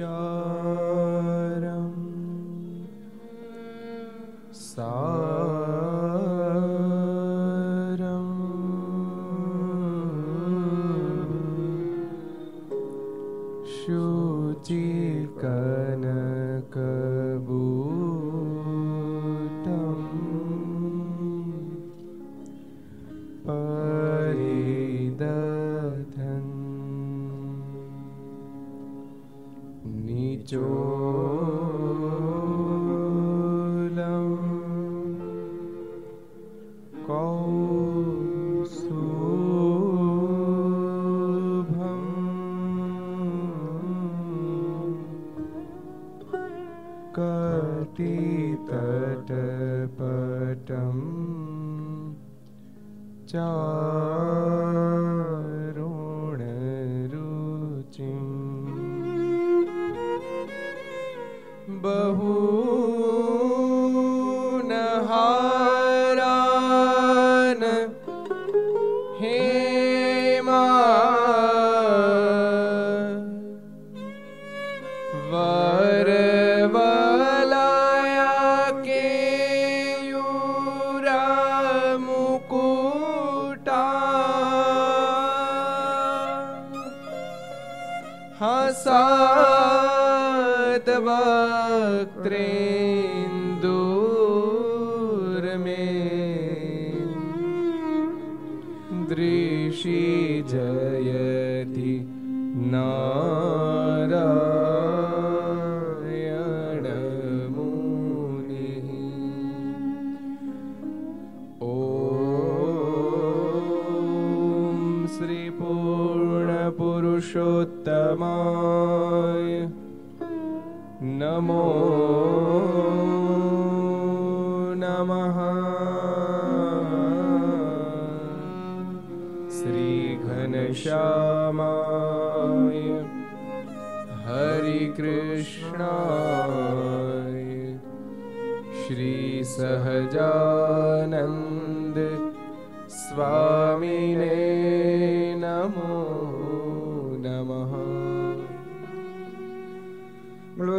Krishna. श्रीपूर्णपुरुषोत्तमाय नमो नमः। श्रीघनश्यामाय हरिकृष्णाय श्रीसहजानन्द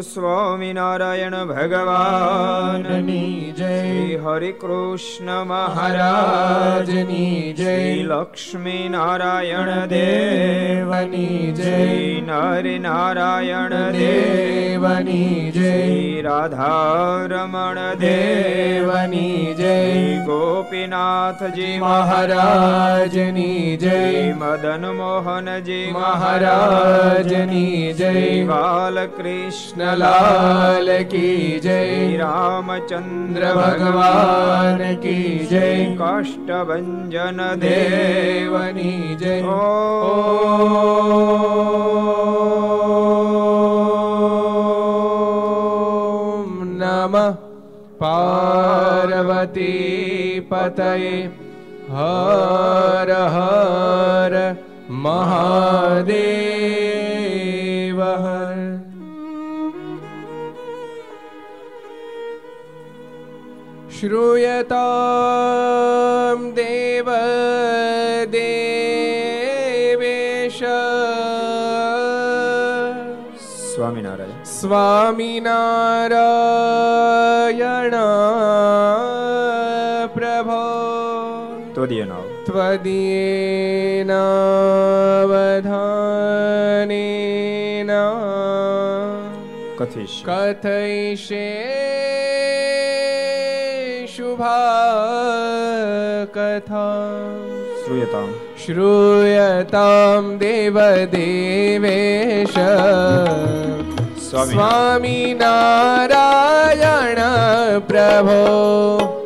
સ્વામિનારાયણ ભગવાનની જય હરે કૃષ્ણ મહારાજની જય લક્ષ્મી નારાયણ દેવ દેવની જય શ્રી નારાયણ દેવની જય શ્રી રાધારમણ દેવ દેવની જય ગોપીનાથજી મહારાજની જય મદન મોહનજી મહારાજની જય બાલકૃષ્ણલાલ કૃષ્ણલાલ કી જય રામચંદ્ર ભગવાન કી જય કાષ્ટભંજન દેવ દેવની જય ઓમ नमः? पार्वतीपतये हर हर महादेव। श्रूयतां देव સ્વામિનારાયણ स्वामिनारायण प्रभो તોદીય નાવ त्वदीयेनावधानेन કથિશ कथयिष्ये शुभा कथा શ્રૂયતામ श्रूयतां देवदेवेश સ્વામી. નારાયણ પ્રભો.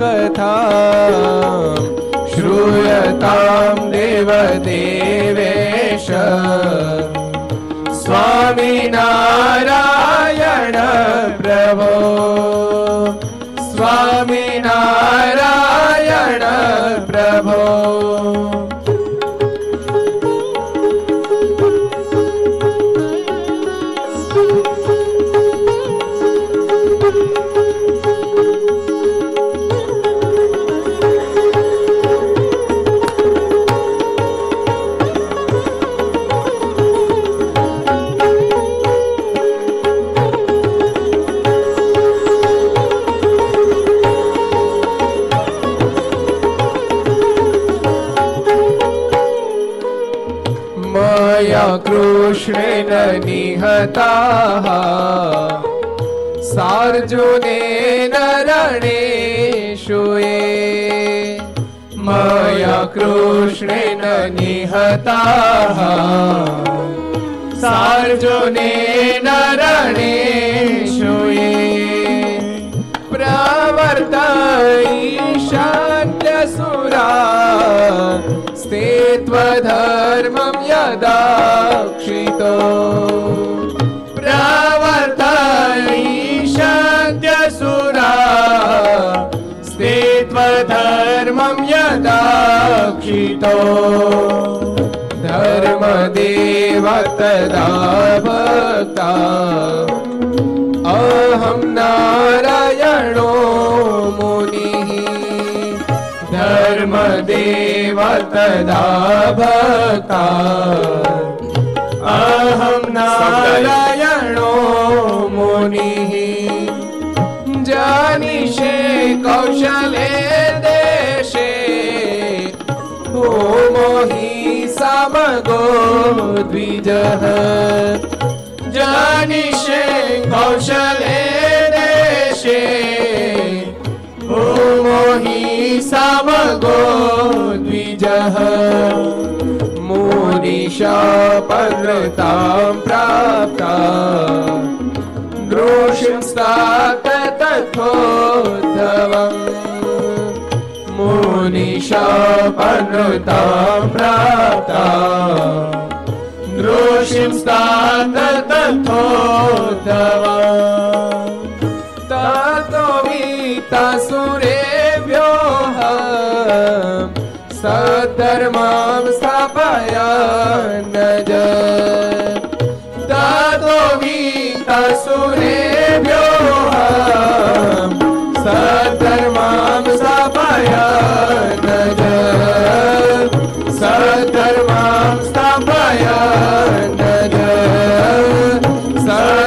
कथां श्रूयतां देवदेवेश स्वामिनारा निहताः सार्जुनेन रणेषु ये मया कृष्णेन निहताः सार्जुनेन रणेषु ये प्रवर्त ईशान्यसुरा स्ते त्वधर्मं यदाक्षितो यदाक्षितो धर्मदेव तदा भक्ता अहं नारायणो मुनिः धर्मदेव तदा भक्ता अहं नारायणो मुनिः जानिषे कौशले समगो द्विजः जानिषे कौशले देशे होमो हि समगो द्विजः मुनिशापकृतां प्राप्ता दृशिंस्तात तथोद्धवम् मुनिशापनृतां प्राप्ता दृशिंस्तात तथोद्धवम् ततो वीतासुरेभ्योः सद्धर्मां स्थापयन्नज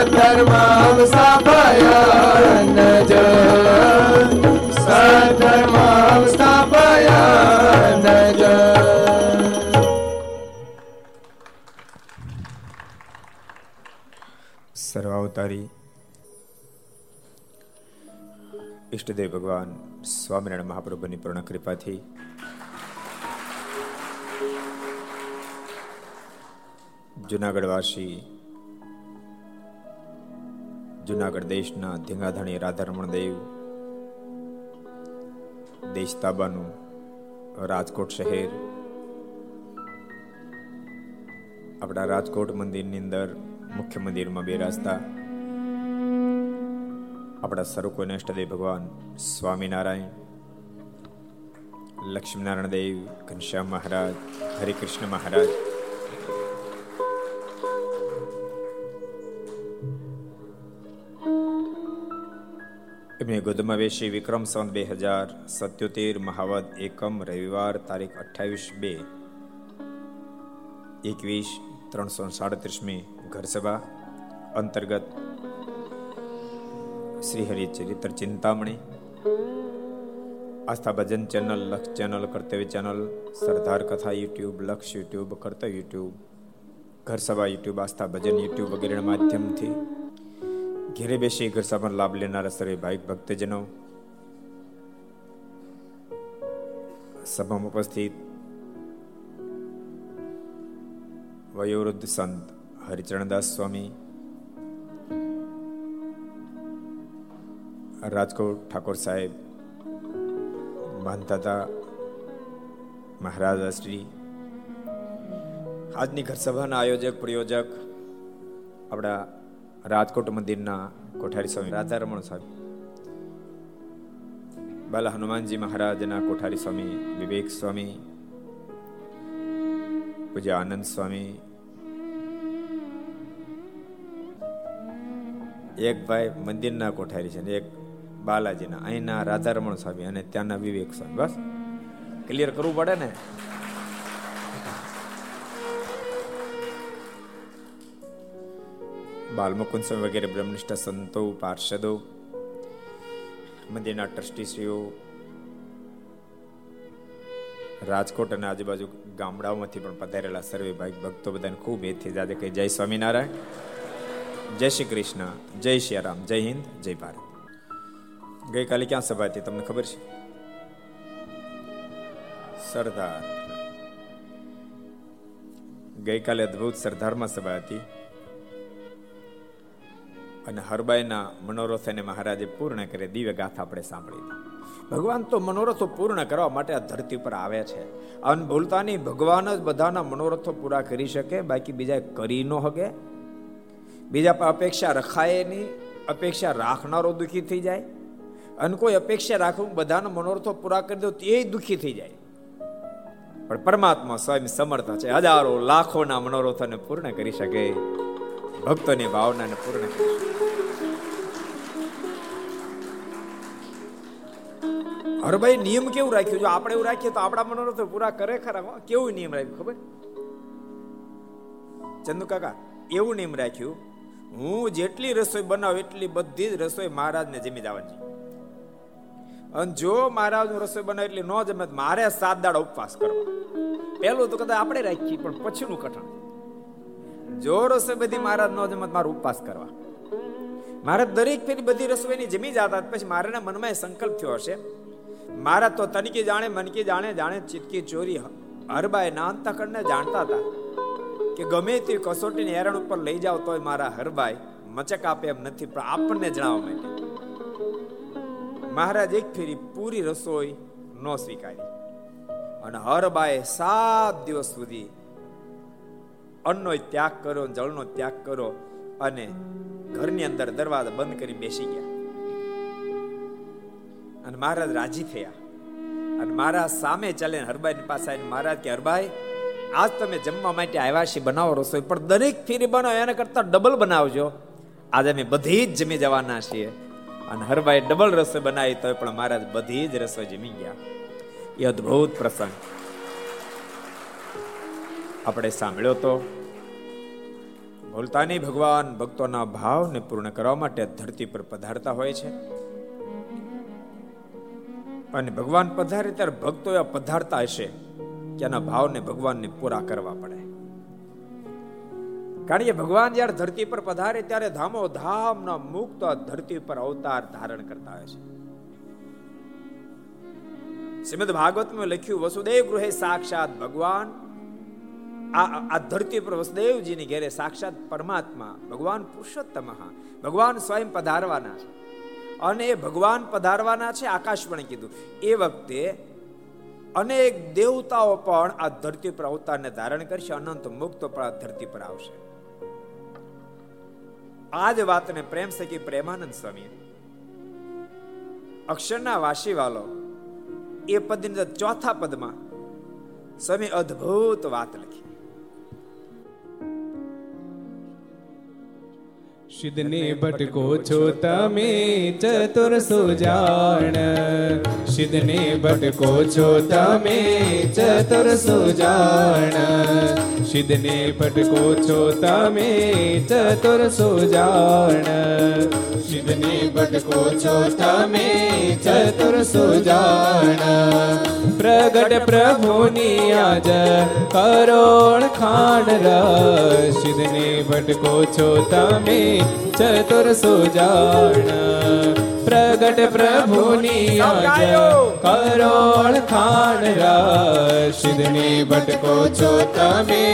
सद्धर्मां स्थापयन्नज सद्धर्मां स्थापयन्नज સર્વાવતારી ઈષ્ટદેવ ભગવાન સ્વામિનારાયણ મહાપ્રભુની પૂર્ણ કૃપાથી જુનાગઢવાસી જુનાગઢ દેશના ધીંગાધણી રાધારમણ દેવ દેશ તાબાનું રાજકોટ શહેર, આપણા રાજકોટ મંદિરની અંદર મુખ્ય મંદિરમાં બિરાજતા આપણા સર્વકોના અષ્ટદેવ ભગવાન સ્વામિનારાયણ, લક્ષ્મીનારાયણ દેવ, ઘનશ્યામ મહારાજ, હરિકૃષ્ણ મહારાજ એમની ગોદમાં વેશી વિક્રમ સંત બે હજાર સત્યોતેર મહાવદ એકમ રવિવાર તારીખ અઠ્યાવીસ બે એકવીસ ત્રણસો સાડત્રીસમી ઘરસભા અંતર્ગત Shri Charitra Chintamani, Aastha Bhajan channel Laksh channel, Kartavya channel, Sardar Katha YouTube, Laksh YouTube, કર્તવ્ય યુટ્યુબ ઘર સભા યુટ્યુબ, આસ્થા ભજન યુટ્યુબ વગેરેના માધ્યમથી ઘેરે બેસી ઘર સભાનો લાભ લેનારા સર્વે ભાઈ ભક્તજનો સભામાં ઉપસ્થિત વયોવૃદ્ધ સંત હરિચરણદાસ સ્વામી, રાજકોટ ઠાકોર સાહેબ, માનતાતા મહારાજા શ્રી, આજની ઘર સભાના આયોજક, પ્રયોજક આપણા રાજકોટ મંદિરના કોઠારી સ્વામી. રાધારમણ સ્વામી. બાલા હનુમાનજી મહારાજના કોઠારી સ્વામી, વિવેક સ્વામી પૂજ્ય આનંદ સ્વામી. એક ભાઈ મંદિરના કોઠારી છે ને એક બાલાજીના, અહીંના રાધારમણ સ્વામી અને ત્યાંના વિવેક સ્વામી. બસ ક્લિયર કરવું પડે ને? બાલમુકુંદ સ્વામી વગેરે, બ્રહ્મનિષ્ઠ સંતો, પાર્ષદો, મંદિરના ટ્રસ્ટીશ્રીઓ, રાજકોટ અને આજુબાજુ ગામડાઓમાંથી પણ પધારેલા સર્વે ભાઈ ભક્તો બધાને ખૂબ એથી જાજે કહી, જય સ્વામિનારાયણ, જય શ્રી કૃષ્ણ, જય શ્રી રામ, જય હિન્દ, જય ભારત. ગઈકાલે ક્યાં સભા હતી તમને ખબર છે? સરદાર. ગઈકાલે અદભુત સરદારમાં સભા હતી. અને હરબાઈના મનોરથને મહારાજે પૂર્ણ કરે. દિવ્ય ગાથા આપણે સાંભળી ભગવાન તો મનોરથો પૂર્ણ કરવા માટે આ ધરતી પર આવે છે. અને ભૂલતા નહીં ભગવાન જ બધાના મનોરથો પૂરા કરી શકે, બાકી બીજા કરી ન હગે બીજા પર અપેક્ષા રખાય નહીં, અપેક્ષા રાખનારો દુઃખી થઈ જાય. અને કોઈ અપેક્ષા રાખવું બધાના મનોરથો પૂરા કરી દો તે દુઃખી થઈ જાય. પણ પરમાત્મા સ્વયં સમર્થ છે. હજારો લાખોના મનોરથોને પૂર્ણ કરી શકે. ભક્તોની ભાવનાને પૂર્ણ કરી શકે. હરભાઈ નિયમ કેવું રાખ્યું? જો આપણે એવું રાખીએ તો આપણા મનોરથ પૂરા કરે ખરા કેવું નિયમ રાખ્યું, ખબર? ચંદુ કાકા, એવું નિયમ રાખ્યું, હું જેટલી રસોઈ બનાવું, એટલી બધી જ રસોઈ મહારાજને જમી જવાની અને જો મહારાજ રસોઈ બનાવે એટલી ન જમે મારે સાત દાડા ઉપવાસ કરવા. પેલું તો કદાચ આપણે રાખીએ, પણ પછીનું કઠણ. જો રસોઈ બધી મહારાજ ન જમે મારે ઉપવાસ કરવા. મારે દરેક ફેરી બધી રસોઈની જમી જતા પછી મારાના મનમાં એ સંકલ્પ થયો હશે. મારા તો તનકી જાણે મનકી જાણે જાણે ચિતકી ચોરી હરબાએ ના અંતકણને જાણતા હતા કે ગમે તે કસોટીની હેરણ ઉપર લઈ જાવ તોય મારા હરબાઈ મચક આપે એમ નથી, પણ આપણને જણાવવા માટે. મહારાજ એક ફેરી પૂરી રસોઈ ન સ્વીકારી. અને હરબાએ સાત દિવસ સુધી અન્નનો ત્યાગ કર્યો, જળનો ત્યાગ કર્યો અને ઘરની અંદર દરવાજા બંધ કરી બેસી ગયા. અને મહારાજ રાજી થયા. અને મારા સામે ચાલે હરબાઈ પાસે આવીને મહારાજ કે હરબાઈ આજ તમે જમવા માટે આવ્યા છે બનાવો રસોઈ, પણ દરેક ફેરી બનાવો, એના કરતા ડબલ બનાવજો. આજે અમે બધી જ જમી જવાના છીએ. અને હરબાઈ ડબલ રસોઈ બનાવી તો પણ મહારાજ બધી જ રસોઈ જમી ગયા. એ અદ્ભુત પ્રસંગ. આપણે સાંભળ્યો તો ભોલતાની ભગવાન, ભક્તોના ભાવને પૂર્ણ કરવા માટે ધરતી પર પધારતા હોય છે. અને ભગવાન પધારે ત્યારે ભક્તો એવા પધારતા હશે કે એના ભાવને ભગવાનને પૂરા કરવા પડે. કારણ કે ભગવાન જ્યારે ધરતી પર પધારે ત્યારે ધામો ધામના મુક્ત ધરતી પર અવતાર ધારણ કરતા હોય છે. શ્રીમદ ભાગવતમાં લખ્યું, વસુદેવ ગૃહે સાક્ષાત ભગવાન. આ આ ધરતી પર વસુદેવજીની ઘેરે સાક્ષાત પરમાત્મા ભગવાન પુરુષોત્તમ ભગવાન સ્વયં પધારવાના છે. અને એ ભગવાન પધારવાના છે, આકાશવાણી કીધું. એ વખતે અનેક દેવતાઓ પણ આ ધરતી પર અવતારને ધારણ કરશે, અનંત મુક્ત પણ આ ધરતી પર આવશે. આ જ વાતને પ્રેમ સખી પ્રેમાનંદ સ્વામી, અક્ષરના વાસી વાલો એ પદની ચોથા પદમાં સ્વામી અદ્ભુત વાત લખી. સિદ્ધને ભટકો છો તમે, ચતુર સુજાણ. સિદ્ધને ભટકો છો તમે, ચતુર સુજાણ. સિદ્ધને ભટકો છો તમે, ચતુર સુજાણ. સિદ્ધને ભટકો છો તમે, ચતુર સુજાણ. પ્રગટ પ્રભુની આજ કરોડ ખાંડ સિદ્ધને ભટકો છો તમે ચતુર સુજાણ. પ્રગટ પ્રભુની આજ કરોળ ખાણ રાશિદને ભટકો છો તમે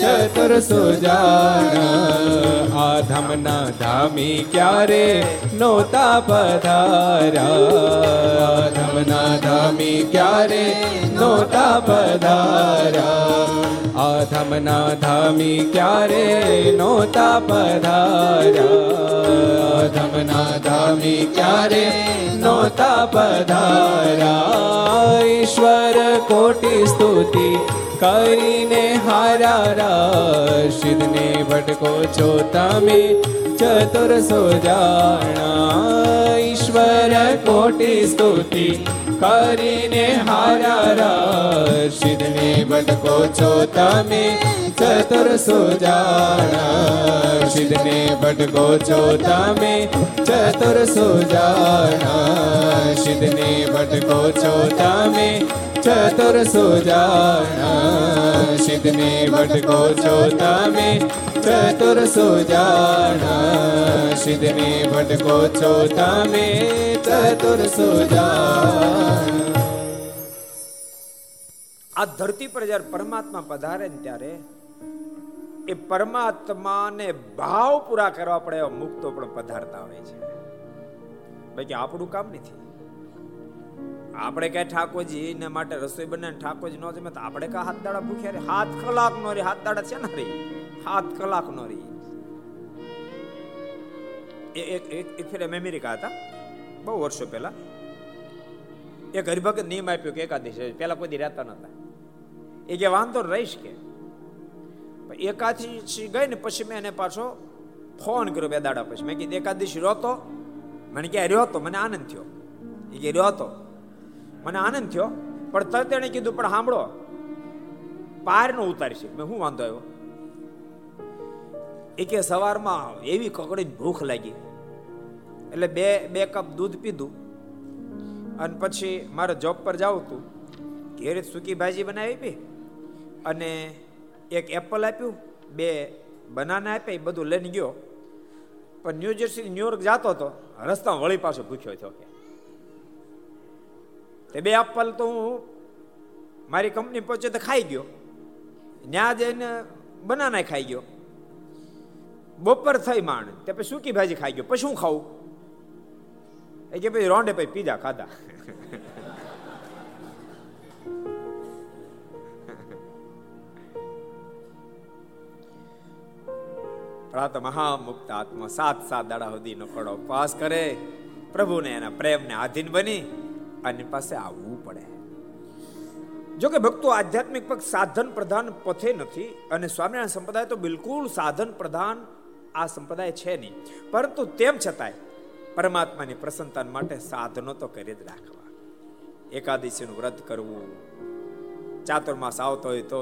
ચતુર સુજાણ. આ ધમના ધામી ક્યારે નોતા પધારા ધમના ધામી ક્યારે નોતા પધારા આ ધામના ધામી ક્યારે નોતા પધાર્યા ધામના ધામી ક્યારે નોતા પધાર્યા ઈશ્વર કોટી સ્તુતિ કરીને હારા સિદ્ધને ભટકો છો તમે. ચતુર જાણા ઈશ્વર કોટી સ્તુતિ. કરીને હારા સિદ્ધને ભટકો છો તમે. ચતુર જાણા શિદને ભટકો છો તમે. ચતુર જાણા શિદને ભટકો છો તમે. ચતુરસો જાણા સિદ્ધને ભટકો છો તમે. ચતુર જાણા સિદ્ધને ભટકો છો તમે. ચતુર જાણા આ ધરતી પર જ્યારે પરમાત્મા પધારે ને ત્યારે એ પરમાત્માને ભાવ પૂરા કરવા પડે એવા મુક્તો પણ પધારતા હોય છે. બાકી આપણું કામ નથી. આપણે કઈ ઠાકોરજી ને માટે રસોઈ બનાવીને ઠાકોરજી નો જમે તો આપણે કા હાથ દાડા ભૂખ્યા રે હાથ કલાક નો રે હાથ દાડા છે ને રે હાથ કલાક નો રે એક એક એક ફેર અમેરિકા હતા? બહુ વર્ષો પહેલા. એક હરિભગત નિયમ આપ્યો કે એકાદશ પહેલા કોઈ રહેતા નતા. એ કે વાંધો રહીશ કે. એકાદશી ગઈ ને પછી મેં એને પાછો ફોન કર્યો બે દાડા પછી. મેં કીધું એકાદશી રહ્યો મને ક્યાં રહ્યો તો. મને આનંદ થયો. એ કે, રહ્યો તો. મને આનંદ થયો. પણ તરત એને કીધું, પણ સાંભળો પાર નો ઉતારશે મેં શું વાંધો આવ્યો? એ કે સવારમાં એવી કકડીને ભૂખ લાગી. એટલે બે બે કપ દૂધ પીધું. અને પછી મારે જોબ પર જાવું હતું. ઘેર સૂકી ભાજી બનાવી પી અને એક એપલ આપ્યું, બે બનાના આપ્યા, એ બધું લઈને ગયો. પણ ન્યૂ જર્સી ન્યુયોર્ક જતો હતો. રસ્તામાં વળી પાછો ભૂખ્યો થયો કે. તે બે એપલ તો હું મારી કંપની પહોંચે તો ખાઈ ગયો. ત્યાં જઈને બનાના ખાઈ ગયો. બપોર થઈ માણ તે પછી સૂકી ભાજી ખાઈ ગયો. પછી શું ખાવું એ કે ભાઈ રોંડે પછી પીઝા ખાધા. પ્રાત મહામુક્ત આત્મા સાત સાત દાડા સુધી નો કડો પાસ કરે. પ્રભુને એના પ્રેમને આધીન બની. અને પાસે આવવું પડે. જો કે ભક્તો આધ્યાત્મિક પક્ષ સાધન પ્રધાન પથે નથી અને સ્વામિનારાયણ સંપ્રદાય તો બિલકુલ સાધન પ્રધાન આ સંપ્રદાય છે નહીં. પરંતુ તેમ છતાંય પરમાત્માની પ્રસન્નતા માટે સાધનો તો કરી જ રાખવા. એકાદશીનું વ્રત કરવું, ચાતુર્માસ આવતો હોય તો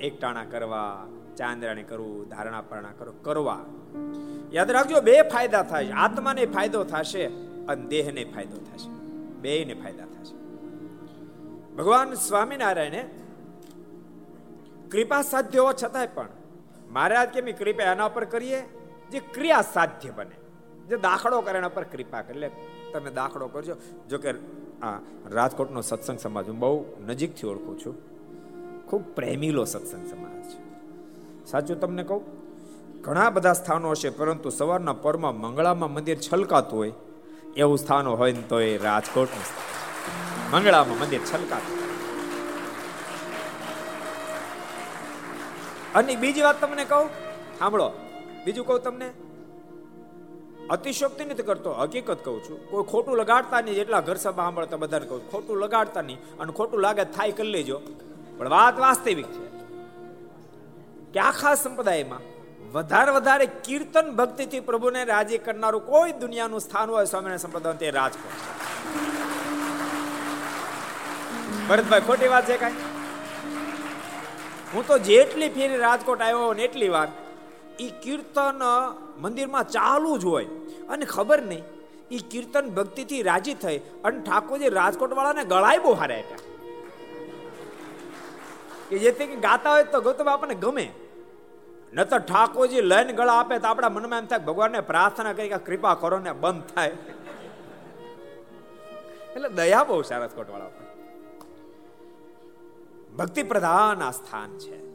એકટાણા કરવા, ચાંદ્રાણી કરવું, ધારણા પરણા કરો, કરવા. યાદ રાખજો, બે ફાયદા થાય આત્માને ફાયદો થશે અને દેહને ફાયદો થશે. બેને ફાયદા થશે. ભગવાન સ્વામિનારાયણે કૃપા સાધ્ય હોવા છતાંય પણ મહારાજ કેમ કૃપા એના પર કરીએ જે ક્રિયા સાધ્ય બને. જે દાખલો કરે એના પર કૃપા કરે. એટલે તમે દાખલો કરજો. જો કે આ રાજકોટનો સત્સંગ સમાજ હું બહુ નજીકથી ઓળખું છું. ખૂબ પ્રેમીલો સત્સંગ સમાજ છે. સાચું તમને કહું? ઘણા બધા સ્થાનો હશે, પરંતુ સવારના પરમાં મંગળામાં મંદિર છલકાતું હોય એવું સ્થાનો હોય ને તો એ રાજકોટનું મંગળામાં મંદિર છલકાતું. અને બીજી વાત તમને કહું, સાંભળો, બીજું કહું તમને અતિશોક્તિ નથી કરતો, હકીકત કહું છું, કોઈ ખોટું લગાડતા નહીં એટલા ઘર સભા સાંભળતા બધાને કહું ખોટું લગાડતા નહીં અને ખોટું લાગે થાય, કરી લેજો. પણ વાત વાસ્તવિક છે કે આખા સંપ્રદાયમાં વધારે વધારે કીર્તન ભક્તિથી પ્રભુને રાજી કરનારું કોઈ દુનિયાનું સ્થાન હોય સ્વામિનારાયણ સંપ્રદાય તે રાજકોટ. ભરતભાઈ, ખોટી વાત છે કાંઈ? હું તો જેટલી ફેરી રાજકોટ આવ્યો ને એટલી વાર એ કીર્તન મંદિરમાં ચાલુ જ હોય. અને ખબર નહીં એ કીર્તન ભક્તિથી રાજી થઈ અને ઠાકોરજી રાજકોટ વાળાને ગળાય બહુ હારે આપ્યા. કે જેથી ગાતા હોય તો ગૌતમ આપણને ગમે. ન તો ઠાકોરજી લઈને ગળા આપે તો આપણા મનમાં એમ થાય ભગવાનને પ્રાર્થના કરી કે કૃપા કરો ને બંધ થાય. એટલે દયા બહુ છે રાજકોટ વાળા પર ભક્તિ પ્રધાન આ સ્થાન છે.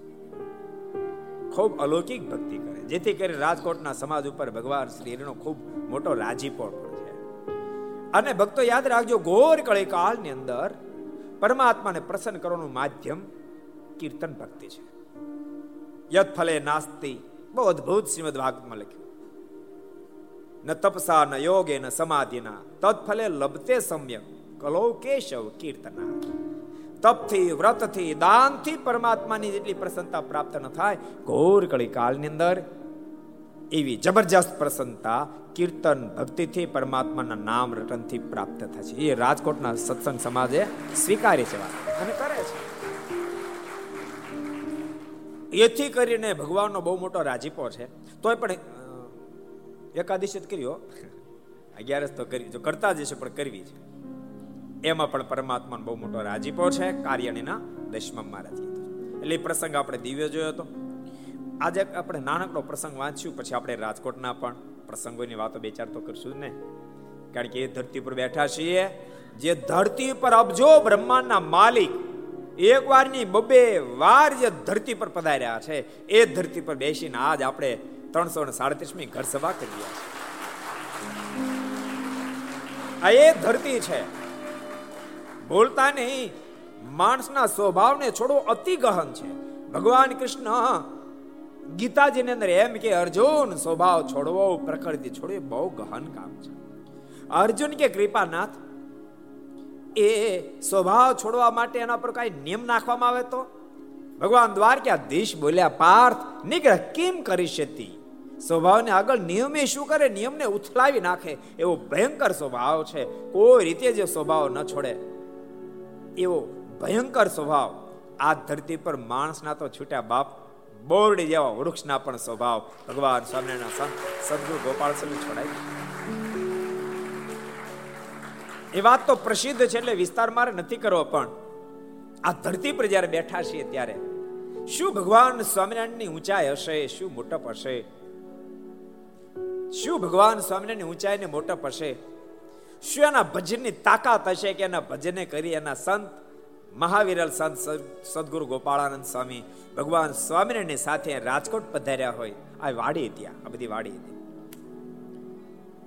ખૂબ અલૌકિક ભક્તિ કરે. જેથી કરી રાજકોટના સમાજ ઉપર ભગવાન શ્રીનો ખૂબ મોટો રાજીપો પણ છે. અને ભક્તો યાદ રાખજો, ઘોર કળી કાળની અંદર પરમાત્માને પ્રસન્ન કરવાનું માધ્યમ કીર્તન ભક્તિ છે. યદ ફલે નાસ્તી. બહુ અદભુત શ્રીમદ ભાગવતમાં લખ્યું. ન તપસા, ન યોગે, ન સમાધિના. તત્ફલે લભતે સમ્યક. કલો કેશવ કીર્તના. તપથી, વ્રતથી, દાનથી પરમાત્માની જેટલી પ્રસન્નતા પ્રાપ્ત ન થાય, ઘોર કળી કાળની અંદર એવી જબરજસ્ત પ્રસન્નતા કીર્તન ભક્તિથી પરમાત્માના નામ રટનથી પ્રાપ્ત થાય છે. એ રાજકોટના સત્સંગ સમાજે સ્વીકારે છે અને કરે છે. એથી કરીને ભગવાનનો બહુ મોટો રાજીપો છે. તોય પણ એકાદશી કર્યો અગિયારસ તો કરી, જો કરતા જશે પણ કરવી છે. એમાં પણ પરમાત્માનો બહુ મોટો રાજીપો છે, કાર્યણીના દશમા મહારાજ એટલે એ પ્રસંગ આપણે દિવ્ય જોયો હતો આજે આપણે નાનકડો પ્રસંગ વાંચ્યું, પછી આપણે રાજકોટના પણ પ્રસંગોની વાતો બે ચાર તો કરશું ને. કારણ કે એ ધરતી પર બેઠા છીએ. જે ધરતી પર અબજો બ્રહ્માંડના માલિક એક વારની બબે વાર જે ધરતી પર પધાર્યા છે, એ ધરતી પર બેસીને આજ આપણે ત્રણસો ને સાડત્રીસમી ઘર સભા કરી આ એ ધરતી છે. બોલતા નહીં, માણસના સ્વભાવને છોડવો અતિ ગહન છે. ભગવાન કૃષ્ણ ગીતાજીની અંદર એમ કે, અર્જુન, સ્વભાવ છોડવો, પ્રકૃતિ છોડવી બહુ ગહન કામ છે. અર્જુન કે, કૃપાનાથ એ સ્વભાવ છોડવા માટે એના પર કઈ નિયમ નાખવામાં આવે તો? ભગવાન દ્વારકાધીશ બોલ્યા, પાર્થ નિગ્રહ કેમ કરી શકતી સ્વભાવને આગળ નિયમે શું કરે? નિયમને ઉથલાવી નાખે. એવો ભયંકર સ્વભાવ છે. કોઈ રીતે જે સ્વભાવ ન છોડે. એવો ભયંકર સ્વભાવ. આ ધરતી પર માણસના તો છૂટ્યા બાપ, બોરડી જેવા વૃક્ષના પણ સ્વભાવ. ભગવાન સ્વામિનારાયણ સદગુરુ ગોપાલ સ્વામી છોડાય. એ વાત તો પ્રસિદ્ધ છે એટલે વિસ્તાર મારે નથી કરવો, પણ આ ધરતી પર જ્યારે બેઠા છીએ ત્યારે શું ભગવાન સ્વામિનારાયણની ઊંચાઈ હશે? શું મોટપ હશે? શું ભગવાન સ્વામિનારાયણની ઊંચાઈને મોટપ હશે? શું એના ભજનની તાકાત હશે કે એના ભજને કરી એના સંત મહાવીરલ સંત સદગુરુ ગોપાળાનંદ સ્વામી ભગવાન સ્વામિનારાયણની સાથે રાજકોટ પધાર્યા હોય? આ વાડી હતી આ બધી વાડી હતી.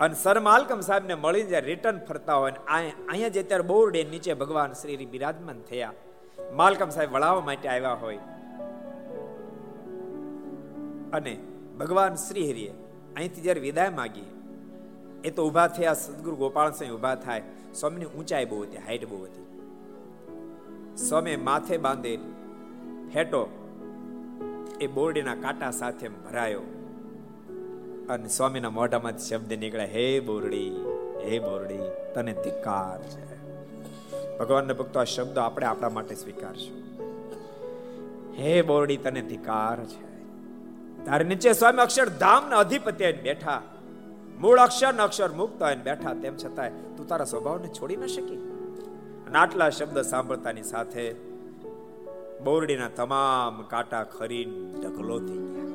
અને સર માલકમ સાહેબને મળીને જ્યારે રિટર્ન ફરતા હોય અહીંયા જે અત્યારે બોરડે નીચે ભગવાન શ્રી બિરાજમાન થયા. માલકમ સાહેબ વળાવવા માટે આવ્યા હોય. અને ભગવાન શ્રી હરિએ અહીંથી જ્યારે વિદાય માગી, એ તો ઊભા થયા, સદગુરુ ગોપાલ સિંહ ઊભા થાય. સ્વામીની ઊંચાઈ બહુ હતી હાઈટ બહુ હતી. સ્વામી માથે બાંધેલ ફેટો એ બોરડીના કાંટા સાથે ભરાયો. અને સ્વામીના મોઢામાંથી શબ્દ નીકળે, હે બોરડી હે બોરડી, તને ધિકાર છે. ભગવાનને ભક્તો આ શબ્દ આપણે આપણા માટે સ્વીકારશું. હે બોરડી, તને ધિકાર છે. તારે નીચે, સ્વામી અક્ષરધામ ના અધિપતિ બેઠા. મૂળ અક્ષર અક્ષર મુક્ત હોય બેઠા. તેમ છતાંય તું તારા સ્વભાવને છોડી ન શકી. અને આટલા શબ્દ સાંભળતાની સાથે બોરડીના તમામ કાંટા ખરી ઢગલો થઈ ગયા.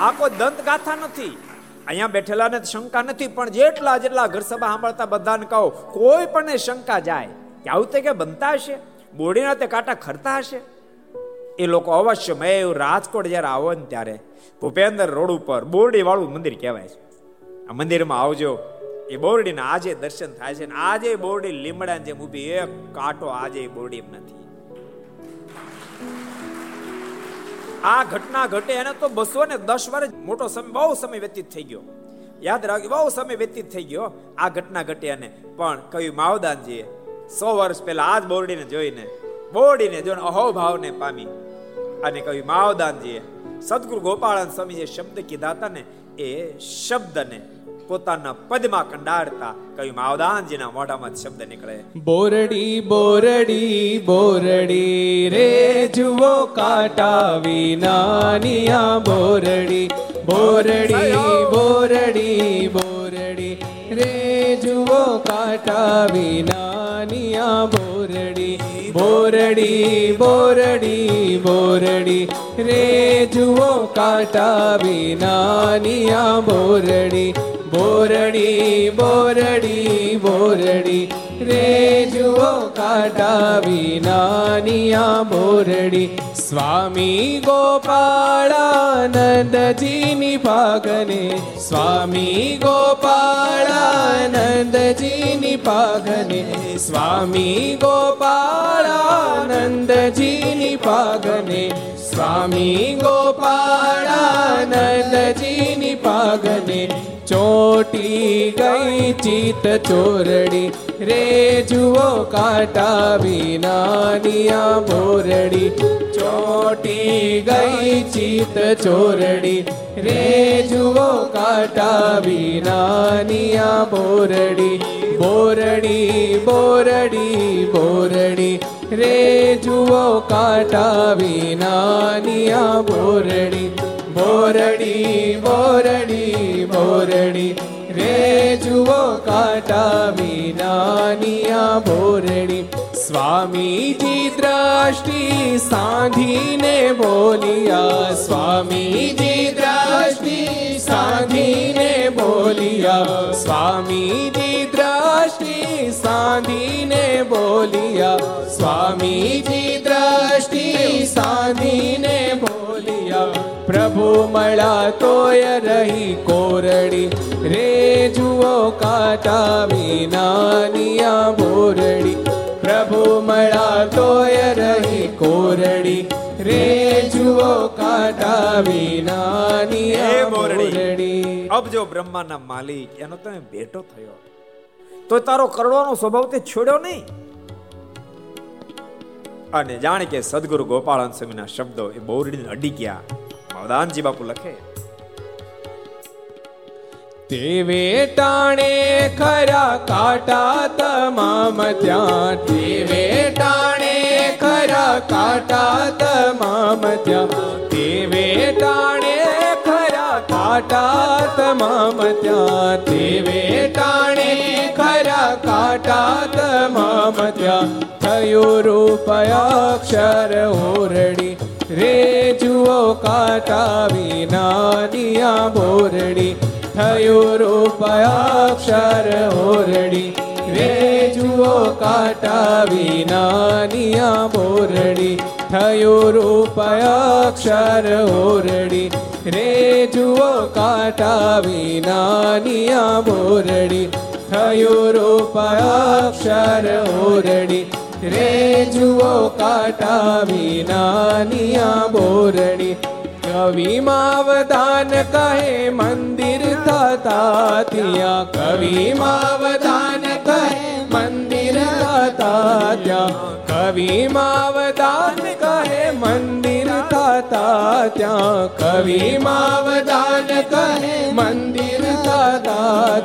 આ કોઈ દંત ગાથા નથી. અહીંયા બેઠેલાને શંકા નથી, પણ જેટલા જેટલા ઘર સભા સાંભળતા બધાને કહો, કોઈ પણ શંકા જાય. કે આવું તે કે બનતા હશે? બોડીના તે કાંટા ખરતા હશે? એ લોકો અવશ્ય મેં રાજકોટ જ્યારે આવો ને ત્યારે, ભૂપેન્દ્ર રોડ ઉપર બોરડી વાળું મંદિર કહેવાય છે. આ મંદિરમાં આવજો. એ બોરડીના આજે દર્શન થાય છે ને આજે બોરડી લીમડા જેમ ઊભી, એક કાંટો આજે બોરડી નથી. આ ઘટના ઘટે એને તો બસો ને દસ વર્ષ મોટો સમય બહુ સમય વ્યતીત થઈ ગયો. યાદ રાખજો, બહુ સમય વ્યતીત થઈ ગયો આ ઘટના ઘટે અને પણ કયું માવદાનજીએ, સો વર્ષ પહેલા આજ બોરડીને જોઈને બોરડીને જોઈને અહોભાવને પામી. અને કહ્યું, માવદાનજીએ, સદગુરુ ગોપાળન સ્વામી જે શબ્દ કીધા હતા ને, એ શબ્દને પોતાના પદમાં કંડારતા કહ્યું માવદાનજીના મોઢામાં શબ્દ નીકળે. બોરડી બોરડી બોરડી રે જુઓ કાટા વિનાનિયા બોરડી બોરડી બોરડી બોરડી રે જુઓ કાટા વિનાનિયા બોરડી. બોરડી બોરડી બોરડી રે જુઓ કાટા વિનાનિયા બોરડી. બોરડી બોરડી બોરડી રે જુઓ કાટા વિનાનિયા બોરડી સ્વામી ગોપાળાનંદજીની પાગને સ્વામી ગોપાળાનંદજીની પાગને સ્વામી ગોપાળાનંદજીની પાગને સ્વામી ગોપાળાનંદજીની પાગને ચોટી ગઈ ચિત ચોરડી રે જુઓ કાટા વિનાનિયા બોરડી ચોટી ગઈ ચિત ચોરડી રે જુઓ કાટા વિનાનિયા બોરડી બોરડી બોરડી બોરડી રે જુઓ કાટા વિનાનિયા બોરડી બોરડી બોરડી બોરડી રે જુઓ કાંટા વિનાનિયા બોરડી સ્વામીજી દ્રષ્ટિ સાધીને બોલિયા. સ્વામીજી દ્રષ્ટિ સાધીને બોલિયા. સ્વામીજી દ્રષ્ટિ સાધીને બોલિયા. સ્વામીજી દ્રષ્ટિ સાધીને બોલિયા પ્રભુ મળા તોય રહી કોરડી. રે જુઓ કાંટા વિનાનિયા બોરડી. પ્રભુ મળા તોય રહી કોરડી. રે જુઓ કાંટા હે વિનાનિયા બોરડી. અબજો બ્રહ્માના માલિક એનો તમે ભેટો થયો. તો તારો કરડવાનો સ્વભાવ તે છોડ્યો નહીં? અને જાણે કે સદગુરુ ગોપાલ સ્વામીના શબ્દો એ બોરડીને અડી ગયા. મવદાનજી બાપુ લખે તેવે વેટાણે ખરા કાટા તમામ ત્યાં. તેવે ટાણે ખરા કાટા તમામ ત્યાં. તેવે ટાણે કાટા તમામ ત્યાં. તેવે ટાણે ખરા કાટા તમામ ત્યાં થયું રૂપયાક્ષર ઓરડી. રે જુઓ કાટા વિનાનિયા બોરડી. થયું રૂપયાક્ષર ઓરડી. રે જુઓ કાટા વિનાનિયા બોરડી. થયું રૂપયાક્ષર ઓરડી. રે જુઓ કાટા વિનાનિયા બોરડી. થયું રૂપ અક્ષર ઓરડી રે જુઓ કાટા વિનાનિયા બોરડી. કવિમાં વદાન કહે, મંદિર થતા ત્યાં. કવિમાં વદાન કહે, મંદિર થતા ત્યાં. કવિમાં વદાન કહે, મંદિર થતા ત્યાં. કવિમાં કહે, મંદિર થતા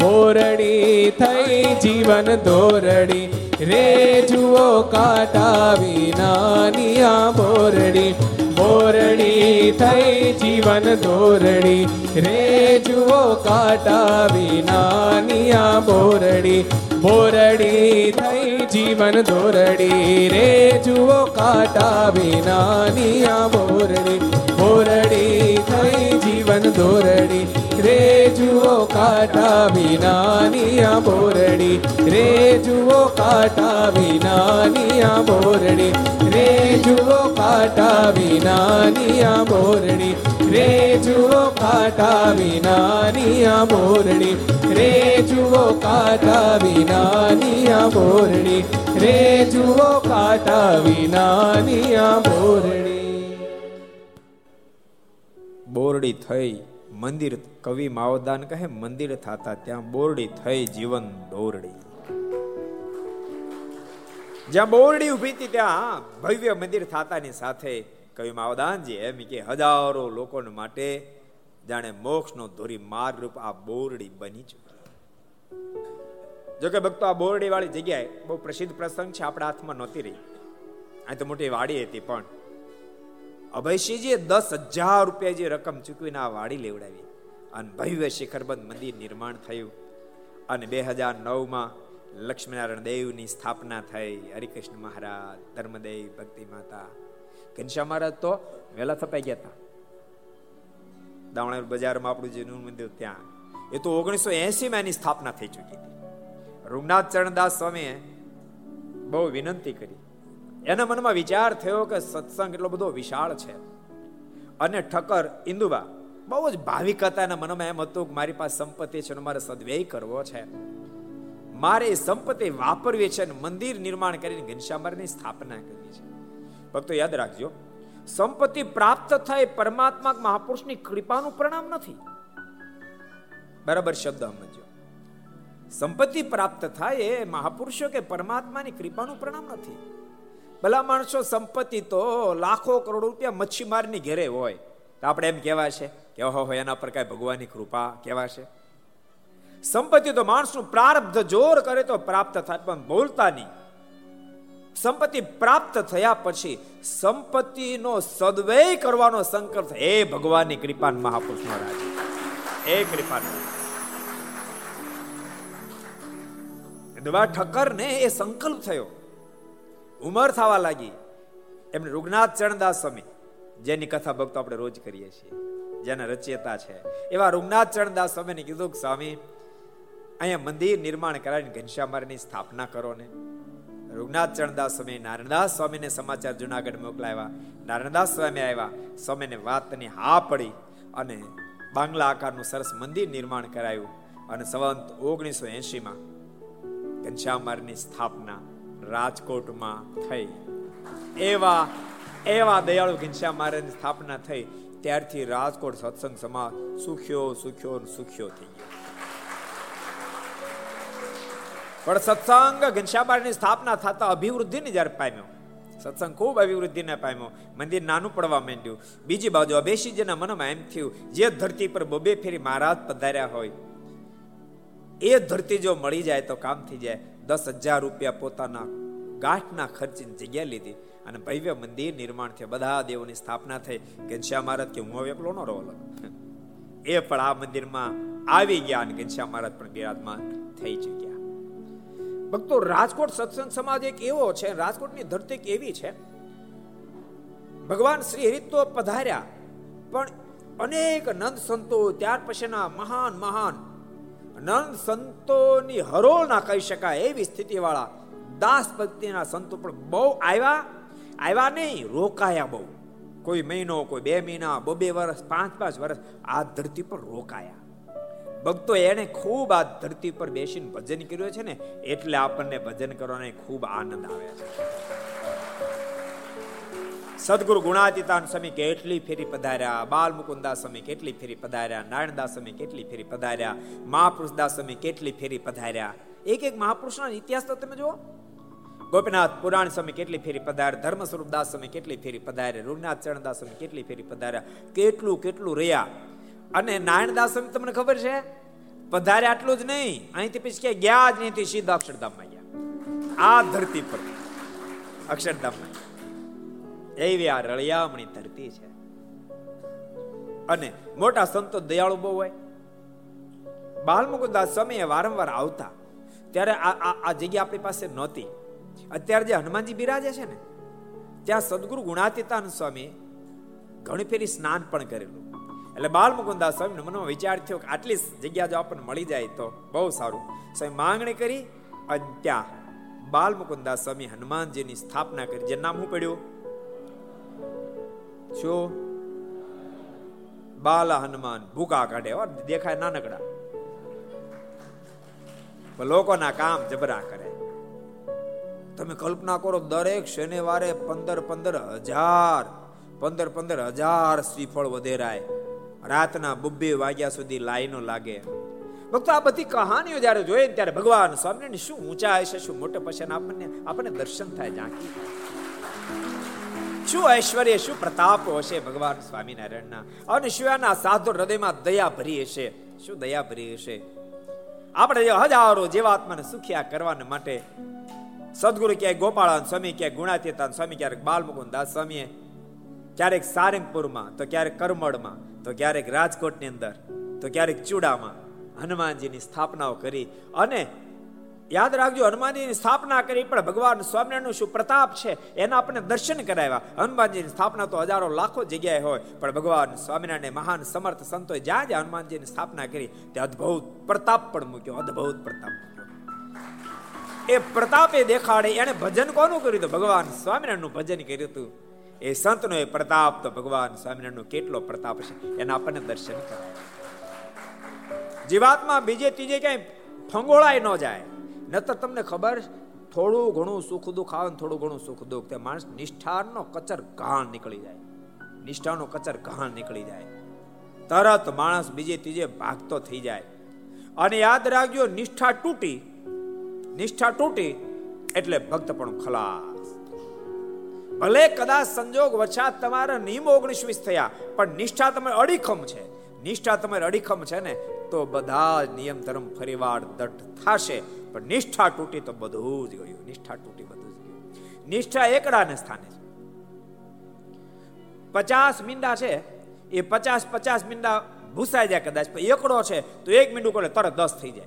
બોરડી થઈ જીવન ધોરડી રે જુઓ કાટા વિનાનિયા બોરડી. બોરડી થઈ જીવન ધોરડી રે જુઓ કાટા વિનાનિયા બોરડી. બોરડી થઈ જીવન ધોરડી રે જુઓ કાટા વિનાનિયા બોરડી. બોરડી થઈ જીવન દોરડી રે જુઓ કાટા વિનાનિયા બોરડી રે જુઓ કાટા વિનાનિયા બોરડી રે જુઓ કાટા વિનાનિયા બોરડી રે જુઓ કાટા વિનાનિયા બોરડી રે જુઓ કાટા વિનાનિયા બોરડી રે જુઓ કાટા વિનાનિયા બોરડી બોરડી થઈ મંદિર, કવિ માવદાન કહે, મંદિર થાતા ત્યાં બોરડી થઈ જીવન દોરડી. જ્યાં બોરડી ઊભી હતી, ત્યાં ભવ્ય મંદિર થાતાની સાથે કવિ માવદાનજી એમ કે, હજારો લોકોને માટે જાણે મોક્ષનો ધોરી માર્ગ રૂપ આ બોરડી બની ચૂકી. જોકે ભક્તો આ બોરડી વાળી જગ્યાએ બહુ પ્રસિદ્ધ પ્રસંગ છે, આપણા હાથમાં નહોતી રહી. આ તો મોટી વાડી હતી પણ અભયસિંહજીએ દસ હજાર રૂપિયા જે રકમ ચૂકવીને આ વાડી લેવડાવી. અને ભવ્ય શિખરબંધ મંદિર નિર્માણ થયું. અને બે હજાર નવમાં લક્ષ્મીનારાયણ દેવની સ્થાપના થઈ. હરિકૃષ્ણ મહારાજ, ધર્મદેવ, ભક્તિ માતા. ઘનશ્યામ મહારાજ તો વહેલા થપાઈ ગયા હતા. દાવણેર બજારમાં આપણું જે નું મંદિર ત્યાં, એ તો ઓગણીસો એસીમાં એની સ્થાપના થઈ ચૂકી હતી. રૂગનાથ ચરણદાસ સ્વામીએ બહુ વિનંતી કરી. એના મનમાં વિચાર થયો કે સત્સંગ એટલો બધો વિશાળ છે. અને ઠક્કર ઇન્દુબા, બહુ જ ભાવિક હતા એના મનમાં એમ હતું કે મારી પાસે સંપત્તિ છે અને મારે સદવ્યય કરવો છે. મારે એ સંપત્તિ વાપરવી છે અને મંદિર નિર્માણ કરીને ઘનશ્યામરની સ્થાપના કરવી છે. ભક્તો, યાદ રાખજો, સંપત્તિ પ્રાપ્ત થાય પરમાત્મા મહાપુરુષની કૃપાનું પરિણામ નથી. બરાબર શબ્દ સમજો સંપત્તિ પ્રાપ્ત થાય એ મહાપુરુષો કે પરમાત્માની કૃપાનું પરિણામ નથી. ભલા માણસો સંપત્તિ તો લાખો કરોડ રૂપિયા મચ્છીમારની ઘેરે હોય. તો આપણે એમ કહેવા છે કે ઓહો એના પર કઈ ભગવાનની કૃપા કહેવાશે સંપત્તિ તો માણસનું પ્રારબ્ધ જોર કરે તો પ્રાપ્ત થાય, પણ બોલતા નહીં સંપત્તિ પ્રાપ્ત થયા પછી સંપત્તિનો સદવય કરવાનો સંકલ્પ એ ભગવાનની કૃપા મહાપુરુષનો રાજ એ કૃપા દવા ઠક્કર ને એ સંકલ્પ થયો. ઉમર થવા લાગી. એમને રૂગનાથ ચરણદાસ સ્વામી, જેની કથા ભક્તો આપણે રોજ કરીએ છીએ, જેના રચયતા છે. એવા રૂગનાથ ચરણદાસ સ્વામીને કીધું કે, સ્વામી, અહીંયા મંદિર નિર્માણ કરાવીને ઘનશ્યામારની સ્થાપના કરો ને. રૂગનાથ ચરણદાસ સ્વામી નારાયણદાસ સ્વામીને સમાચાર જુનાગઢ મોકલાવ્યા. નારાયણદાસ સ્વામી આવ્યા. સ્વામીને વાતની હા પડી અને બાંગ્લા આકારનું સરસ મંદિર નિર્માણ કરાયું. અને સંવંત ઓગણીસો એંશીમાં ઘનશ્યામારની સ્થાપના રાજકોટમાં થઈ. એવા એવા દયાળુ ઘનશ્યામ મહારાજની સ્થાપના થઈ. ત્યારથી રાજકોટ સત્સંગ સમાજ સુખ્યો સુખ્યો સુખ્યો થઈ ગયો. પણ સત્સંગ ઘનશ્યામાની સ્થાપના થતા અભિવૃદ્ધિને જ્યારે પામ્યો, સત્સંગ ખૂબ અભિવૃદ્ધિને પામ્યો, મંદિર નાનું પડવા માંડ્યું. બીજી બાજુ અભેશીજીના મનમાં એમ થયું, જે ધરતી પર બબે ફેરી મહારાજ પધાર્યા હોય, એ ધરતી જો મળી જાય તો કામ થઈ જાય. દસ હજાર રૂપિયા પોતાના ગાંઠના ખર્ચીની જગ્યા લીધી અને ભવ્ય મંદિર નિર્માણ થયું. બધા દેવોની સ્થાપના થઈ. ઘનશ્યામ મહારાજ કે, હું એકલો નો રહો એ પણ આ મંદિરમાં આવી ગયા અને ઘનશ્યામ મહારાજ પણ બિરાજમાન થઈ ચુક્યા. ભક્તો, રાજકોટ સત્સંગ સમાજ એક એવો છે, રાજકોટની ધરતી એવી છે. ભગવાન શ્રી હરિ તો પધાર્યા, પણ અનેક નંદ સંતો ત્યાર પછીના મહાન મહાન નંદ સંતોની હરોળ ના કહી શકાય એવી સ્થિતિ વાળા દાસ ભક્તિના સંતો પણ બહુ આવ્યા. આવ્યા નહીં, રોકાયા બહુ. કોઈ મહિનો, કોઈ બે મહિના બે વર્ષ, પાંચ પાંચ વર્ષ આ ધરતી પર રોકાયા. ભક્તો એને ખૂબ આ ધરતી પર બેસીને ભજન કર્યું છે ને, એટલે આપણને ભજન કરવાનો ખૂબ આનંદ આવે છે. સદગુરુ ગુણાતીતાન સ્વામી કેટલી ફેરી પધાર્યા બાલ મુકુંદાસ સ્વામી કેટલી ફેરી પધાર્યા નારાયણદાસ સ્વામી કેટલી ફેરી પધાર્યા મહાપુરુષદાસ સ્વામી કેટલી ફેરી પધાર્યા? એક એક મહાપુરુષના ઇતિહાસ તો તમે જુઓ. ગોપીનાથ પુરાણ સ્વામી કેટલી ફેરી પધાર્યા ધર્મ સ્વરૂપદાસ સ્વામી કેટલી ફેરી પધાર્યા રૂગનાથ ચરણદાસ સ્વામી કેટલી ફેરી પધાર્યા, કેટલું કેટલું રહ્યા? અને નારાયણદાસ સ્વામી તમને ખબર છે? પધારે આટલું જ નહીં. અહીંથી પછી ગયા જ નહીં સીધા અક્ષરધામમાં ગયા. આ ધરતી પર. અક્ષરધામમાં. એવી આ રળિયામણી ધરતી છે. અને મોટા સંતો દયાળુ બહુ હોય. બાલમુકુદાસ સમયે વારંવાર આવતા. ત્યારે આ આ જગ્યા આપણી પાસે નહોતી. અત્યારે જે હનુમાનજી બિરાજે છે ને, ત્યાં સદગુરુ ગુણાતીતાન સ્વામી ઘણી ફેરી સ્નાન પણ કરેલું. એટલે બાલ મુકુદાસ સ્વામીને મનમાં વિચાર થયો કે આટલી જગ્યા જો આપણને મળી જાય તો બહુ સારું. સ્વામી માંગણી કરી અને ત્યાં બાલ મુકુદાસ સ્વામી હનુમાનજીની સ્થાપના કરી. જે નામ હું પડ્યું? શું બાલા હનુમાન ભૂકા કાઢે. દેખાય નાનકડા લોકોના કામ જબરા કરે. તમે કલ્પના કરો, દરેક શનિવારે પંદર પંદર હજાર, પંદર પંદર હજાર શ્રીફળ વધેરાય. રાતના બબ્બે વાગ્યા સુધી લાઈનો લાગે. ભક્તો, આ બધી કહાનીઓ જ્યારે જોઈએ ત્યારે ભગવાન સ્વામિનારાયણ શું ઊંચા હશે શું મોટે પછી આપણને આપણને દર્શન થાય ઝાંકી શું ઐશ્વર્ય, શું પ્રતાપ હશે ભગવાન સ્વામિનારાયણના? અને શિવાના સાધુ હૃદયમાં દયા ભરી હશે? શું દયા ભરી હશે? આપણે હજારો જીવાત્માને સુખિયા કરવાને માટે સદગુરુ ક્યાંય ગોપાળાન સ્વામી ક્યાંય ગુણાતીતાન સ્વામી ક્યારેક બાલમુકુંદ દાસ સ્વામીએ, ક્યારેક સારંગપુરમાં, તો ક્યારેક કરમડમાં તો ક્યારેક રાજકોટની અંદર, તો ક્યારેક ચૂડામાં હનુમાનજીની સ્થાપનાઓ કરી અને યાદ રાખજો, હનુમાનજીની સ્થાપના કરી, પણ ભગવાન સ્વામિનારાયણનું શું પ્રતાપ છે, એના આપણે દર્શન કરાવ્યા. હનુમાનજીની સ્થાપના તો હજારો લાખો જગ્યાએ હોય, પણ ભગવાન સ્વામિનારાયણ મહાન સમર્થ સંતોએ જ્યાં જ્યાં હનુમાનજીની સ્થાપના કરી તે અદ્ભુત પ્રતાપ પણ મૂક્યો, અદ્ભુત પ્રતાપ મૂક્યો. એ પ્રતાપે દેખાડે એને ભજન કોનું કર્યું હતું? ભગવાન સ્વામિનારાયણનું ભજન કર્યું હતું. એ સંતનો એ પ્રતાપ, તો ભગવાન સ્વામિનારાયણનો કેટલો પ્રતાપ છે, એના આપણને દર્શન કરાય જીવાતમાં બીજે ત્રીજે ક્યાંય ફંગોળાય ન જાય. નતર તમને ખબર, થોડું ઘણું સુખ દુઃખ આવે થોડું ઘણું સુખ દુઃખ. તે માણસ નિષ્ઠાનો કચર ઘાણ નીકળી જાય. નિષ્ઠાનો કચર ઘાણ નીકળી જાય. તરત માણસ બીજે ત્રીજે ભાગતો થઈ જાય. અને યાદ રાખજો, નિષ્ઠા તૂટી નિષ્ઠા તૂટી એટલે ભક્ત પણ ખલાસ. ભલે કદાચ સંજોગ વછાત તમારા નિયમો ઓગણીસ વીસ થયા, પણ નિષ્ઠા તમે અડીખમ છે. નિષ્ઠા તમારે અડીખમ છે ને, તો બધા નિયમ ધર્મ ફરીવાર દઢ થશે. પણ નિષ્ઠા તૂટી તો બધું જ ગયું. નિષ્ઠા તૂટી બધું જ ગયું. નિષ્ઠા એકડાને સ્થાને છે. પચાસ મીંડા છે, એ પચાસ પચાસ મીંડા ભૂસાઈ જાય કદાચ એકડો છે, તો એક મીંડું કરે તરત દસ થઈ જાય.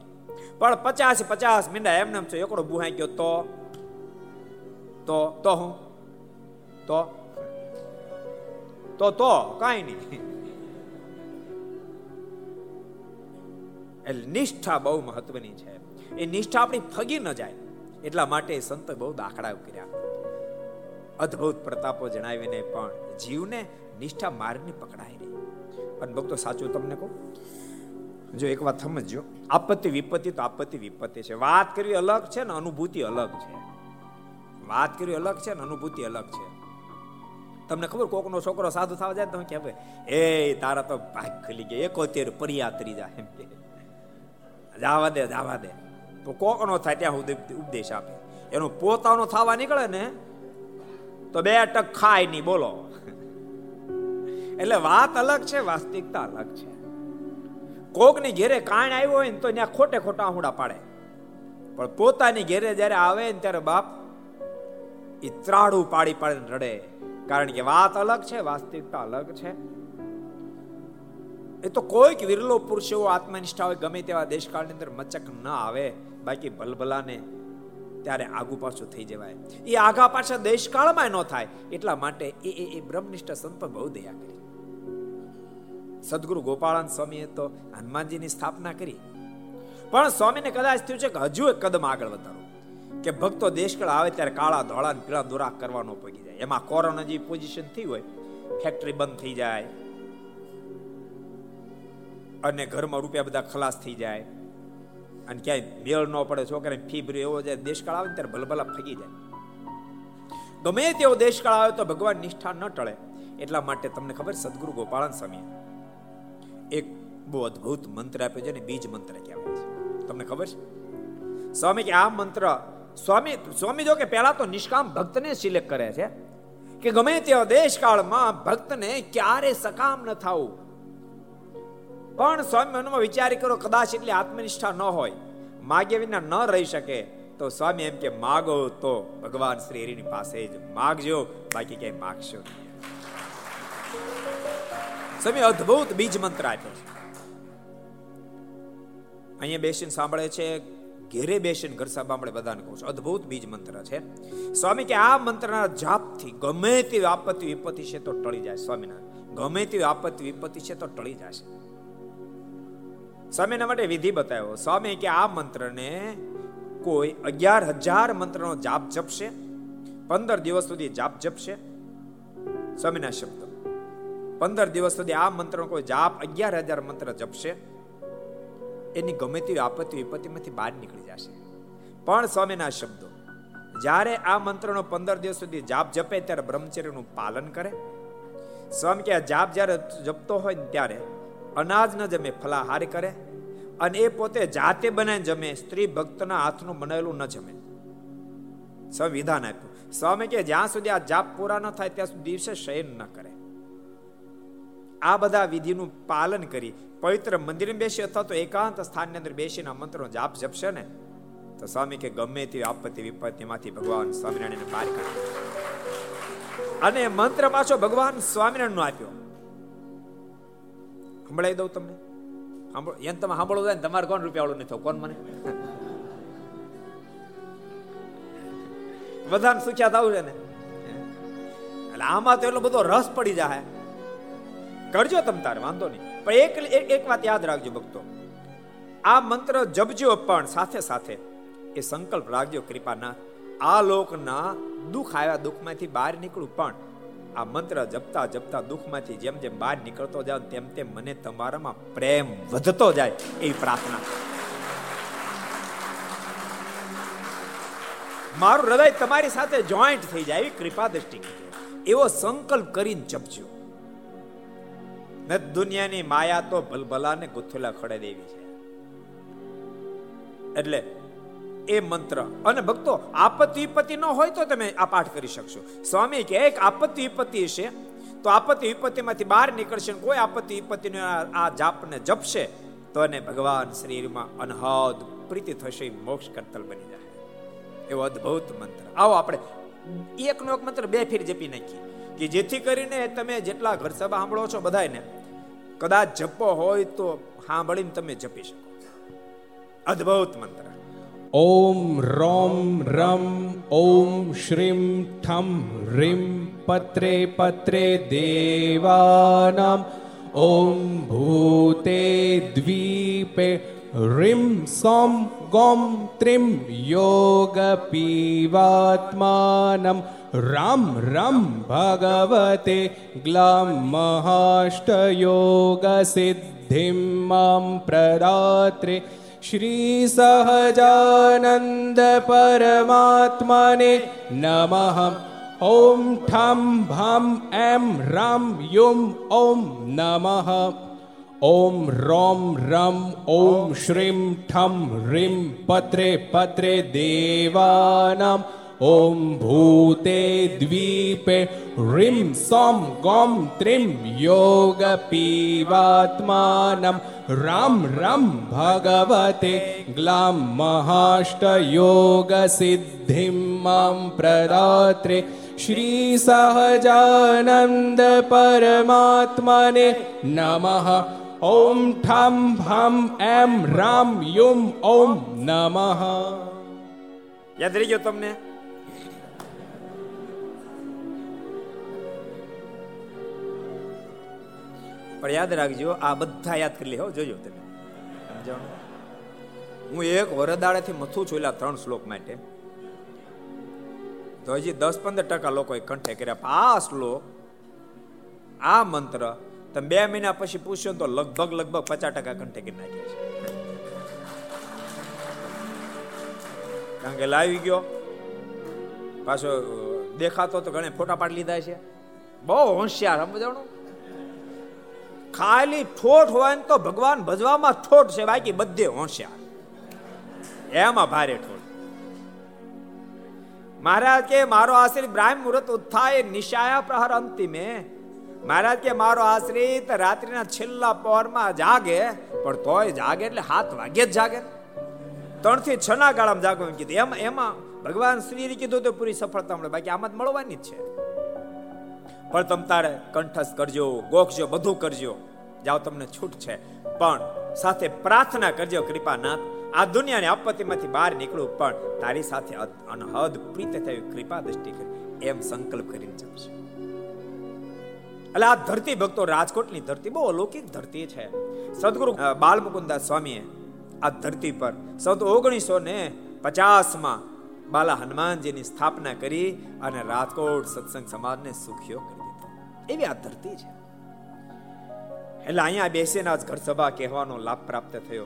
પણ પચાસ પચાસ મીંડા એમને એમ છે, એકડો બુહાઈ ગયો તો? તો? તો હું? તો? તો? તો? કાંઈ નહીં. એટલે નિષ્ઠા બહુ મહત્વની છે. એ નિષ્ઠા આપણી ફગી ન જાય. એટલા માટે સંત બહુ દાખલા કર્યા. અદ્ભુત પ્રતાપો જણાવીને પણ જીવને નિષ્ઠા માર્ગની પકડાઈ રહી. પણ ભક્તો, સાચું તમને કહું? જો એક વાત સમજજો, આપત્તિ વિપત્તિ તો આપત્તિ વિપત્તિ છે. વાત કરવી અલગ છે ને અનુભૂતિ અલગ છે. વાત કરવી અલગ છે ને અનુભૂતિ અલગ છે. તમને ખબર કોકનો છોકરો સાધુ થવા જાય તમે કે એ તારા તો ભાગ ખુલી ગયા, એકોતેર પરિયાત્રી જાય એમ કે. જાવા દે જાવા દે. તો કોકનો થાય ત્યાં હું ઉપદેશ આપે. એનો પોતાનો થવા નીકળે ને, તો બે ટક ખાય નહીં, બોલો. એટલે વાત અલગ છે, વાસ્તવિકતા અલગ છે. કોકની ઘેરે કાણ આવ્યો હોય ને તો ત્યાં ખોટે ખોટા આહુડા પાડે. પણ પોતાની ઘેરે જ્યારે આવે ને ત્યારે બાપ એ ત્રાડું પાડી પાડીને રડે. કારણ કે વાત અલગ છે, વાસ્તવિકતા અલગ છે. એ તો કોઈક વિરલો પુરુષ એવો આત્મનિષ્ઠા હોય ગમે તેવા દેશકાળની અંદર મચક ન આવે. બાકી ભલભલાને ત્યારે આગુ પાછું થઈ જવાય. એ આગા પાછા દેશકાળમાં ન થાય. એટલા માટે એ એ બ્રહ્મનિષ્ઠ સંત બહુ દયા કરી. સદગુરુ ગોપાળાન સ્વામીએ તો હનુમાનજીની સ્થાપના કરી. પણ સ્વામીને કદાચ થયું છે કે હજુ એક કદમ આગળ વધારો. કે ભક્તો દેશકાળ આવે ત્યારે કાળા ધોળા પીળા દોરા કરવાનો પગી જાય. એમાં કોરોના જેવી પોઝિશન થઈ હોય ફેક્ટરી બંધ થઈ જાય. અને ઘરમાં રૂપિયા બધા ખલાસ થઈ જાય. અને ક્યાંય મેળ ન પડે, છોકરાને ફી ભર્યો એવો જાય, દેશકાળ આવે ત્યારે ભલભલા ફગી જાય. ગમે તેવો દેશકાળ આવે તો ભગવાન નિષ્ઠા ન ટળે. એટલા માટે તમને ખબર સદગુરુ ગોપાળન સ્વામી એક બહુ અદ્ભુત મંત્ર આપ્યો છે ને, બીજ મંત્ર કહેવાય છે. તમને ખબર છે? સ્વામી કે આ મંત્ર, સ્વામી સ્વામી જો કે પહેલા તો નિષ્કામ ભક્તને સિલેક્ટ કરે છે. કે ગમે તેવા દેશકાળમાં ભક્તને ક્યારે સકામ ન થવું પણ સ્વામી મનમાં વિચાર કરો કદાચ એટલી આત્મનિષ્ઠા ન હોય, માગ્યા વિના ન રહી શકે. તો સ્વામી એમ કે, માગો તો ભગવાન શ્રી હરિની પાસે જ માગજો, બાકી ક્યાંય માગશો સ્વામી અદ્ભુત બીજ મંત્ર આપ્યો છે. અહીંયા બેસીને સાંભળે છે, ઘેરે બેસીને ઘર સાંભળે બધાને કહું છું, અદ્ભુત બીજ મંત્ર છે. સ્વામી કે, આ મંત્રના જાપથી ગમે તેવી આપત્તિ વિપત્તિ છે તો ટળી જાય. સ્વામીના, ગમે તેવી આપત્તિ વિપત્તિ છે તો ટળી જશે સ્વામીના માટે વિધિ બતાવ્યો. સ્વામી, કે આ મંત્રને કોઈ અગિયાર હજાર મંત્રનો જાપ જપશે? પંદર દિવસ સુધી જાપ જપશે? સ્વામીના શબ્દો. પંદર દિવસ સુધી આ મંત્રનો કોઈ જાપ, અગિયાર હજાર મંત્ર જપશે? એની ગમે તેવી આપત્તિ વિપત્તિમાંથી બહાર નીકળી જશે. પણ સ્વામીના શબ્દો, જ્યારે આ મંત્રનો પંદર દિવસ સુધી જાપ જપે, ત્યારે બ્રહ્મચર્યનું પાલન કરે. સ્વામી, કે જાપ જ્યારે જપતો હોય ત્યારે અનાજ ન જમે ફલાહાર કરે અને એ પોતે જાતે બનાવીને જમે, સ્ત્રી ભક્તના હાથનું બનાવેલું ન જમે. સંવિધાન આપ્યું. સ્વામી કે જ્યાં સુધી આ જાપ પૂરા ન થાય, ત્યાં સુધી દિવસે શયન ન કરે. આ બધા વિધિનું પાલન કરી પવિત્ર મંદિરમાં બેસી અથવા તો એકાંત સ્થાનની અંદર બેસીને મંત્રનો જાપ જપશે ને, તો સ્વામી કે ગમે તેવી આપત્તિ, વિપત્તિમાંથી ભગવાન સ્વામિનારાયણ બહાર કાઢે. અને મંત્ર પાછો ભગવાન સ્વામિનારાયણ નો આપ્યો. સંભળાવી દઉં તમને. એમ તમે સાંભળવું જાય ને તમારે કોણ રૂપિયા નથી કોણ મને? બધાને સુખ્યા થવું છે ને? એટલે આમાં તો એટલો બધો રસ પડી જાય કરજો તમ તારે, વાંધો નહીં. પણ એક એક વાત યાદ રાખજો ભક્તો. આ મંત્ર જપજો પણ સાથે સાથે એ સંકલ્પ રાખજો કૃપાના આ લોકના દુઃખ આવ્યા દુઃખમાંથી બહાર નીકળું પણ આ મંત્ર જપતા જપતા દુઃખમાંથી જેમ જેમ બહાર નીકળતો જાવ તેમ તેમ મને તમારામાં પ્રેમ વધતો જાય એવી પ્રાર્થના મારું હૃદય તમારી સાથે જોઈન્ટ થઈ જાય એવી કૃપા દ્રષ્ટિ એવો સંકલ્પ કરીને જપજો. ને દુનિયાની માયા તો ભલભલાને ગુથેલા ખડે દેવી છે. એટલે એ મંત્ર. અને ભક્તો આપત્તિ વિપત્તિ ન હોય તો તમે આ પાઠ કરી શકશો. સ્વામી કે એક આપત્તિ વિપત્તિ છે, તો આપત્તિ વિપત્તિમાંથી બહાર નીકળશે કોઈ આપત્તિ વિપત્તિનો આ જાપને જપશે, તો એને ભગવાન શરીરમાં અનહદ પ્રીતિ થશે, મોક્ષ કરતલ બની જાય. એવો અદ્ભુત મંત્ર. આવો આપણે એકનો એક મંત્ર બે ફેર જપી નાખીએ કે જેથી કરીને તમે જેટલા ઘર સભા સાંભળો છો બધાને કદાચ જપો હોય તો સાંભળીને તમે જપી શકો. અદ્ભુત મંત્ર. ઓમ રોમ રમ ઓમ શ્રીમ ઠમ રીમ પત્રે પત્રે દેવાનામ ઓમ ભૂતે દ્વીપે રીમ સોમ ગોમ ત્રિમ યોગ પીવાત્માનમ રામ રામ ભગવતે ગ્લામ મહાષ્ટયોગ સિદ્ધિમ પ્રદાત્રે श्रीसहजानन्दपरमात्मने नमः। ॐ ठं भं ऐं रं युं ॐ नमः। ॐ रौं रं ॐ श्रीं ठं ह्रीं पत्रे पत्रे देवानाम् સોમ ગોમ ત્રિમ યોગ પીવાત્માનમ રામ રામ ભગવતે ગ્લામ મહાષ્ટયોગ સિદ્ધિમ મામ પ્રદાત્રે શ્રી સહજાનંદ પરમાત્માને નમઃ ઓમ ઠમ ભમ એમ રામ યુમ ઓમ નમઃ યાદ રહી ગયો તમને? પણ યાદ રાખજો, આ બધા યાદ કરી લે. હો, જોજો તમે. સમજાવ હું એક વરદાળેથી મથું છું એલા ત્રણ શ્લોક માટે. તો હજી દસ પંદર ટકા લોકોએ કંઠે કર્યા. આ શ્લોક, આ મંત્ર તમે બે મહિના પછી પૂછ્યો તો લગભગ લગભગ પચાસ ટકા કંઠે કરી નાખ્યા છે. કારણ કે લાવી ગયો. પાછો દેખાતો તો ઘણે ફોટા પાડી લીધા છે. બહુ હોશિયાર, સમજાણું? ખાલી ઠોઠ હોય ને તો ભગવાન ભજવામાં ઠોઠ છે, બાકી બધે હોશિયાર. એમાં ભારે ઠોઠ. મહારાજ કે, મારો આશ્રિત બ્રાહ્મ મુહૂર્ત ઉત્થાય નિશાયા પ્રહર અંતિમે. મહારાજ કે, મારો આશ્રિત રાત્રિના છેલ્લા પહોરમાં જાગે, પણ તોય જાગે એટલે હાથ વાગે જ જાગે. ત્રણથી છ ના ગાળામાં જાગો એમ કીધું. એમ, એમાં ભગવાન શ્રી કીધું તો પૂરી સફળતા મળે. બાકી આમાં જ મળવાની જ છે. પણ તમ તારે કંઠસ્થ કરજો, ગોખજો, બધું કરજો. જાઓ, તમને છૂટ છે. પણ સાથે પ્રાર્થના કરજો, કૃપાનાથ, આ દુનિયાની આપત્તિમાંથી બહાર નીકળું, પણ તારી સાથે અનહદ પ્રીત થઈ કૃપા દ્રષ્ટિ કરી, એમ સંકલ્પ કરીને જમશે એટલે આ ધરતી ભક્તો, રાજકોટની ધરતી બહુ અલૌકિક ધરતી છે. સદગુરુ બાલમુકુંદાસ સ્વામીએ આ ધરતી પર સૌ ઓગણીસો ને પચાસમાં બાલા હનુમાનજીની સ્થાપના કરી અને રાજકોટ સત્સંગ સમાજને સુખ્યો એવી આ ધરતી છે. એટલે અહીંયા બેસીને આજ ઘર સભા કહેવાનો લાભ પ્રાપ્ત થયો.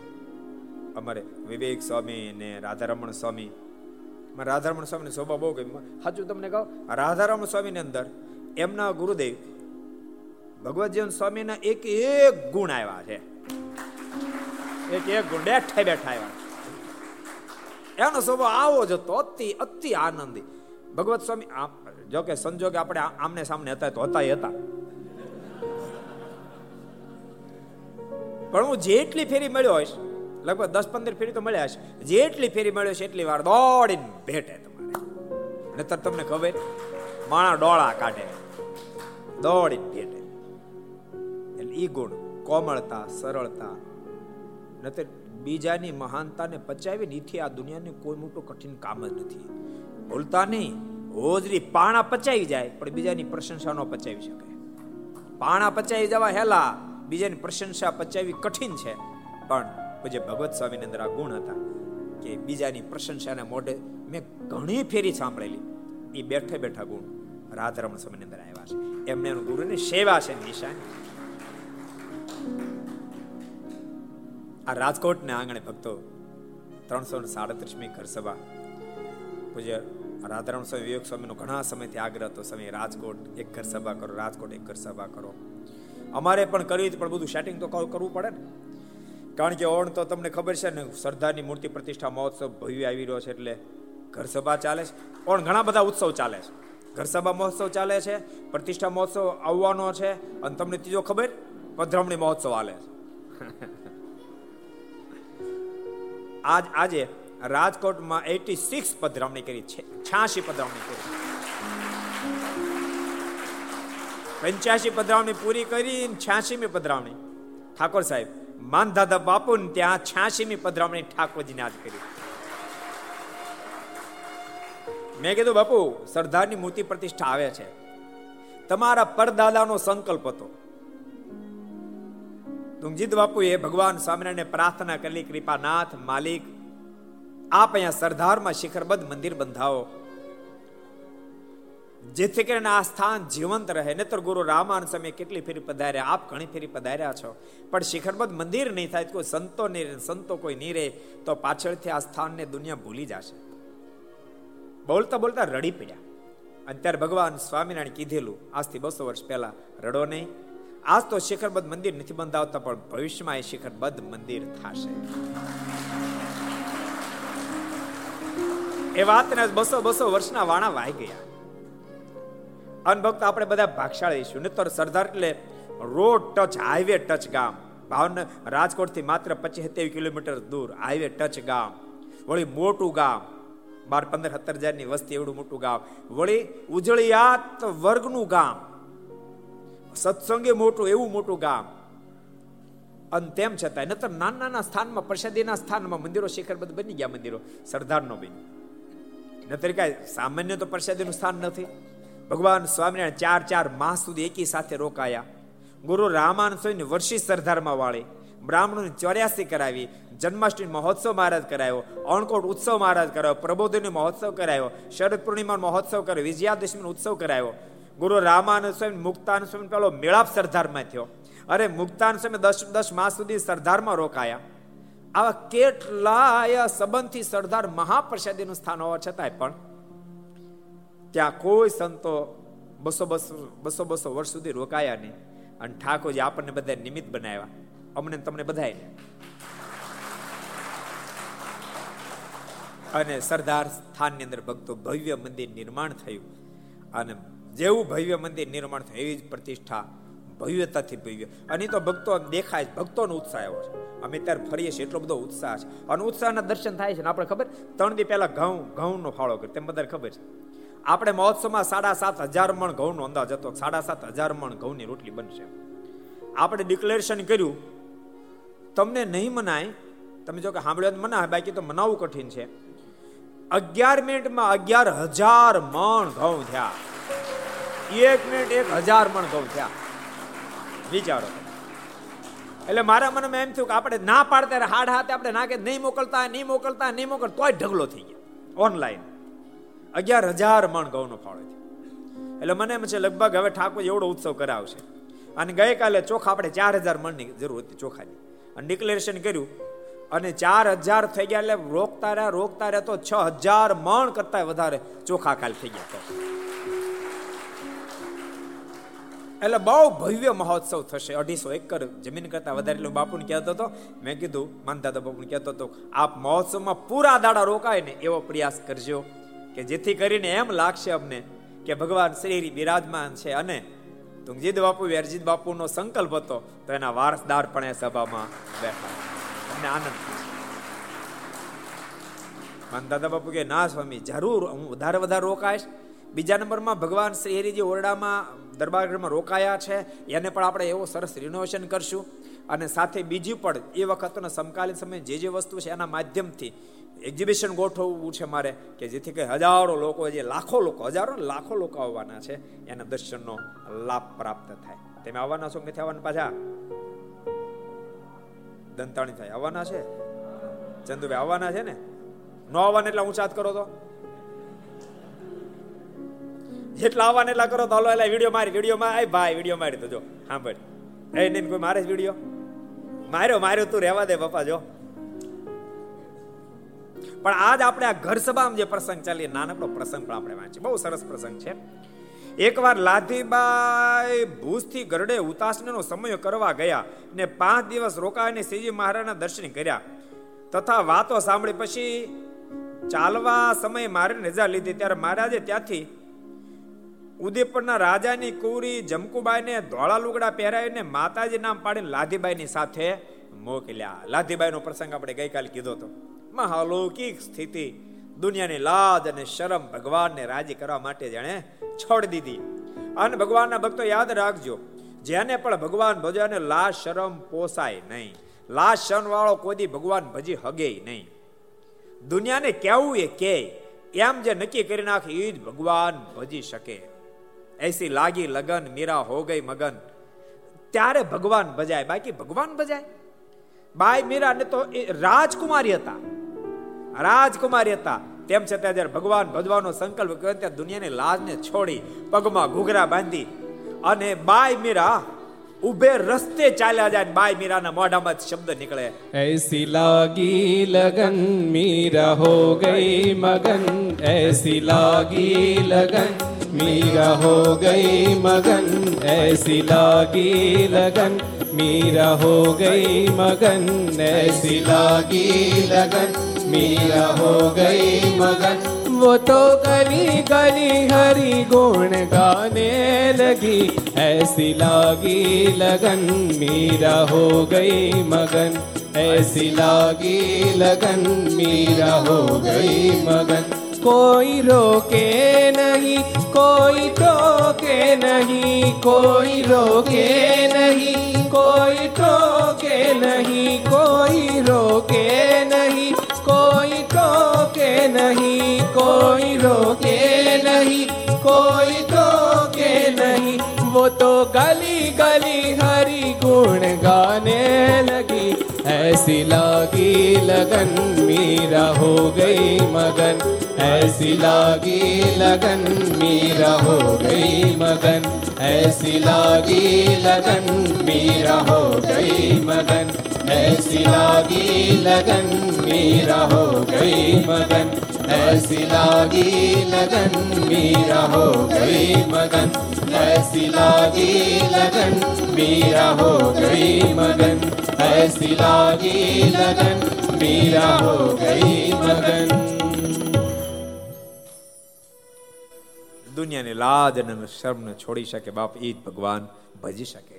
અમારે વિવેક સ્વામી ને રાધારમણ સ્વામી. રાધારમણ સ્વામીની શોભા બહુ ગઈ સાચું તમને કહો? રાધારમણ સ્વામીની અંદર એમના ગુરુદેવ ભગવતજીવન સ્વામીના એક એક ગુણ આવ્યા છે. એક એક ગુણ બેઠા બેઠા આવ્યા એનો સ્વભાવ આવો જ હતો, અતિ અતિ આનંદી. ભગવત સ્વામી જો કે સંજોગે આપણે આમને સામને હતા તો હતા હતા. પણ હું જેટલી ફેરી મળ્યો હોઈશ, લગભગ દસ પંદર ફેરી તો મળ્યા હશે, જેટલી ફેરી મળ્યો છે એટલી વાર દોડીને ભેટે તમારે. નતર તમને ખબર, માણા ડોળા કાઢે, દોડીને ભેટે એટલે ઈ ગુણ, કોમળતા, સરળતા નતર બીજાની મહાનતાને પચાવીને નીથી આ દુનિયાને કોઈ મોટું કઠિન કામ જ નથી. ભૂલતા નહીં. હોજરી પાણા પચાવી જાય, પણ બીજાની પ્રશંસા ન પચાવી શકે. પાણા પચાવી જવા હેલા, બીજાની પ્રશંસા પચાવી કઠિન છે. પણ પૂજ્ય ભગવત સ્વામીની અંદર આ ગુણ હતા, કે બીજાની પ્રશંસાને મોઢે મેં ઘણી ફેરી સાંભળેલી, એ બેઠે બેઠા ગુણ રાધારમણ સમયની અંદર આવ્યા છે. એમને એનું ગુરુની સેવા છે, નિશાની. આ રાજકોટના આંગણે ભક્તો ત્રણસો સાડત્રીસમી ઘર સભા પૂજ્ય રાધારામ સ્વામી વિવેક સ્વામીનો ઘણા સમયથી આગ્રહ હતો સમય રાજકોટ એક ઘર સભા કરો રાજકોટ એક ઘર સભા કરો. અમારે પણ કરવી પણ બધું સેટિંગ તો કરવું પડે ને. કારણ કે ઓણ તો તમને ખબર છે ને સરદારની મૂર્તિ પ્રતિષ્ઠા મહોત્સવ ભવ્ય આવી રહ્યો છે એટલે ઘર સભા ચાલે છે. ઓણ ઘણા બધા ઉત્સવ ચાલે છે. ઘર સભા મહોત્સવ ચાલે છે પ્રતિષ્ઠા મહોત્સવ આવવાનો છે અને તમને ત્રીજો ખબર પધરામણી મહોત્સવ હાલે છે. આજ આજે રાજકોટમાં એટી સિક્સ પધરામણી કરી, છે છ્યાસી પધરામણી કરી. પંચ્યાસી પધરામણી પૂરી કરી છ્યાસીમી પધરામણી ઠાકોર સાહેબ માનદાદા બાપુ ને ત્યાં છ્યાસીમી પધરામણી ઠાકોરજીને આજ કરી. મેં કીધું, બાપુ, સરદારની મૂર્તિ પ્રતિષ્ઠા આવે છે. તમારા પરદાદાનો સંકલ્પ હતો. તુંગજીત બાપુએ ભગવાન સ્વામિનારાયણ પ્રાર્થના કરી કૃપાનાથ માલિક આપ અહીંયા સરદારમાં શિખરબદ્ધ મંદિર બંધાવો. જેથી કરીને આ સ્થાન જીવંત રહે. નતર ગુરુ રામાન સમય કેટલી ફેરી પધાર્યા? આપ ઘણી ફેરી પધાર્યા છો. પણ શિખરબદ્ધ મંદિર નહીં થાય, કોઈ સંતો નહીં સંતો કોઈ નહીં રહે, તો પાછળથી આ સ્થાનને દુનિયા ભૂલી જશે. બોલતા બોલતા રડી પડ્યા. અત્યારે ભગવાન સ્વામિનારાયણ કીધેલું, આજથી બસો વર્ષ પહેલા, રડો નહીં. આજ તો શિખરબદ્ધ મંદિર નથી બંધાવતા, પણ ભવિષ્યમાં એ શિખરબદ્ધ મંદિર થશે. એ વાતને બસો બસો વર્ષના વાણા વાઈ ગયા. અનભક્ત આપણે બધા ભાગશાળી છું તો સરદાર એટલે રોડ ટચ હાઈવે ટચ ગામ. ભાવનગર રાજકોટથી માત્ર પચીસ કિલોમીટર દૂર હાઈવે ટચ ગામ. વળી મોટું ગામ. બાર પંદર સત્તર હજારની વસ્તી એવડું મોટું ગામ. વળી ઉજળિયાત વર્ગનું ગામ. સત્સંગે મોટું, એવું મોટું ગામ. અને તેમ છતાં નતર નાના નાના સ્થાનમાં, પ્રસાદીના સ્થાનમાં મંદિરો શિખરબદ્ધ બની ગયા મંદિરો. સરદારનો બન્યું. નતર કાંઈ સામાન્ય તો પ્રસાદીનું સ્થાન નથી. ભગવાન સ્વામિનારાયણ ચાર ચાર માસ સુધી એકી સાથે રોકાયા. ગુરુ રામાન સ્વામીને વર્ષી સરદારમાં વાળી, બ્રાહ્મણોને ચોર્યાસી કરાવી, જન્માષ્ટમી મહોત્સવ મહારાજ કરાયો, અણકોટ ઉત્સવ મહારાજ કરાયો પ્રબોધિની મહોત્સવ કરાયો, શરદ પૂર્ણિમા મહોત્સવ કર્યો, વિજયાદશમીનો ઉત્સવ કરાયો. ગુરુ રામાનંદ સ્વામી મુક્તાનંદ સ્વામી પેલો મેળાપ સરદારમાં થયો. અરે મુક્તાનંદ સ્વામી દસ દસ માસ સુધી સરદારમાં રોકાયા. આવા કેટલાય સંબંધથી સરદાર મહાપ્રસાદીનું સ્થાન હોવા છતાંય પણ ત્યાં કોઈ સંતો બસો બસો બસો બસો વર્ષ સુધી રોકાયા નહીં. અને ઠાકોરજી આપણને બધા નિમિત્ત બનાવ્યા. અમને તમને બધાને અને સરદાર સ્થાનની અંદર ભક્તો ભવ્ય મંદિર નિર્માણ થયું. અને જેવું ભવ્ય મંદિર નિર્માણ થયું, એવી જ પ્રતિષ્ઠા ભવ્યતાથી ભવ્ય. અને તો ભક્તો દેખાય ભક્તોનો ઉત્સાહ આવ્યો છે. અમે ત્યારે ફરીએ છીએ, એટલો બધો ઉત્સાહ છે. અને ઉત્સાહના દર્શન થાય છે ને આપણે ખબર? ત્રણ દી પહેલા ઘઉં, ઘઉંનો ફાળો કર્યો. તેમ બધા ખબર છે. આપણે મહોત્સવમાં સાડા સાત હજાર મણ ઘઉંનો અંદાજ હતો. સાડા સાત હજાર મણ ઘઉંની રોટલી બનશે. આપણે ડિક્લેરેશન કર્યું. તમને નહીં મનાય, તમે જો કે સાંભળ્યો મનાય, બાકી તો મનાવવું કઠિન છે. અગિયાર મિનિટમાં અગિયાર હજાર મણ ઘઉં થયા. એક મિનિટ એક હજાર મણ ઘઉં થયા. વિચારો. એટલે મારા મનમાં એમ થયું કે આપણે ના પાડતા હાડ હાથે આપણે ના કે નહીં મોકલતા નહીં મોકલતા, નહીં મોકલ, તોય ઢગલો થઈ ગયો. ઓનલાઈન અગિયાર હજાર મણ ઘઉંનો ફાળો થયો. એટલે મને એમ છે, લગભગ હવે ઠાકોર એવડો ઉત્સવ કરાવશે. અને ગઈકાલે ચોખા આપણે ચાર હજાર મણની જરૂર હતી ચોખાની. અને ડિક્લેરેશન કર્યું, અને ચાર હજાર થઈ ગયા એટલે રોકતા રહ્યા રોકતા રહ્યા તો છ હજાર મણ કરતા વધારે ચોખા કાલ થઈ ગયા. એટલે બહુ ભવ્ય મહોત્સવ થશે. અઢીસો એકર જમીન કરતા વધારે. એટલે કહેતો હતો, મેં કીધું માનદાદા બાપુને કહેતો હતો, આપ મહોત્સવમાં પૂરા દાડા રોકાય ને એવો પ્રયાસ કરજો કે જેથી કરીને એમ લાગશે અમને કે ભગવાન શ્રી બિરાજમાન છે અને તુંગજીત બાપુ વેરજીત બાપુનો સંકલ્પ હતો તો એના વારસદાર પણ એ સભામાં બેઠા. અમને આનંદ માનદાદા બાપુ કે, ના સ્વામી, જરૂર. હું વધારે વધારે રોકાઈશ. બીજા નંબરમાં ભગવાન શ્રી હરિજી ઓરડામાં દરબારગઢમાં રોકાયા છે. એને પણ આપણે એવો સરસ રિનોવેશન કરશું. અને સાથે બીજી પણ એ વખતનો સમકાલીન સમય જે જે વસ્તુ છે એના માધ્યમથી એક્ઝિબિશન ગોઠવવું છે મારે કે જેથી કે હજારો લોકો, જે લાખો લોકો, હજારો લાખો લોકો આવવાના છે. એના દર્શનનો લાભ પ્રાપ્ત થાય. તમે આવવાના છો નથી આવવાના પાછા? દંતાણી થાય. આવવાના છે? ચંદુભાઈ, આવવાના છે ને? નો આવવાના એટલે ઊંચાત કરો તો. જેટલા આવવાને એટલા કરો, તો હલો એટલે વીડિયો મારી, વીડિયો માં ભાઈ, વીડિયો મારી તો જો, સાંભળ. એ નહીં, કોઈ મારે જ વીડિયો? માર્યો માર્યો, તું રહેવા દે, પપ્પા, જો. પણ આજ આપણે આ ઘર સભામાં જે પ્રસંગ ચાલીએ નાનકડો પ્રસંગ પણ આપણે વાંચીએ. બહુ સરસ પ્રસંગ છે. એકવાર લાધીબાઈ ભૂજથી ગરડે ઉતાસનનો સમય કરવા ગયા ને પાંચ દિવસ રોકાઈને શ્રીજી મહારાજના દર્શન કર્યા. તથા વાતો સાંભળી પછી ચાલવા સમયે મારે રજા લીધી. ત્યારે મહારાજે ત્યાંથી ઉદયપુરના રાજાની કુરી જમકુબાઈને ધોળા લુગડા પહેરાવીને માતાજી નામ પાડીને લાધીબાઈની સાથે મોકલ્યા. લાધીબાઈનો પ્રસંગ આપણે ગઈકાલે કીધો હતો. મહાલૌકિક સ્થિતિ. દુનિયાની લાજ અને શરમ ભગવાનને રાજી કરવા માટે જેણે છોડી દીધી. અને ભગવાનના ભક્તો યાદ રાખજો, જેને પણ ભગવાન ભજવાને લાજ શરમ પોસાય નહીં. લાજ શરમ વાળો કોઈ ભગવાન ભજી હગે નહીં. દુનિયાને કેવું એ કે, એમ જે નક્કી કરી નાખે એ જ ભગવાન ભજી શકે. એસી લાગી લગન, મીરા હો ગઈ મગન. ત્યારે ભગવાન ભજાય. બાકી ભગવાન ભજાય? બાઈ મીરા ને તો એ રાજકુમારી હતા. રાજકુમારી હતા. તેમ છતાં જયારે ભગવાન ભજવાનો સંકલ્પ કર્યો ત્યાં દુનિયાની લાજને છોડી પગમાં ઘૂઘરા બાંધી અને બાઈ મીરા ઉભે રસ્તે ચાલ્યા જાય બાઈ મીરાના મોઢામાં શબ્દ નીકળે ऐसी लागी लगन मीरा हो गई मगन ऐसी लागी लगन मीरा हो गई मगन ऐसी लागी लगन मीरा हो गई मगन ऐसी लागी लगन मीरा हो गई मगन वो तो गली गली हरी गुण गाने लगी, ऐसी लागी लगन मीरा हो गई मगन, ऐसी लागी लगन मीरा हो गई मगन। कोई रोके नहीं, कोई टोके नहीं, कोई रोके नहीं, कोई टोके नहीं, कोई रोके नहीं, कोई टोके नहीं। रोके नहीं, कोई टोके नहीं। वो तो गली गली हरी गुण गाने लगी। ऐसी लागी लगन मीरा हो गई मगन। ऐसी लागी लगन मीरा हो गई मगन। ऐसी लागी लगन मीरा हो गई मगन। ऐसी लागी लगन मीरा हो गई मगन ऐसी लागी लगन मीरा हो गई मगन ऐसी लागी लगन मीरा हो गई मगन ऐसी लागी लगन मीरा हो गई मगन દુનિયાની લાજ અને શર્મને છોડી શકે બાપ એ જ ભગવાન ભજી શકે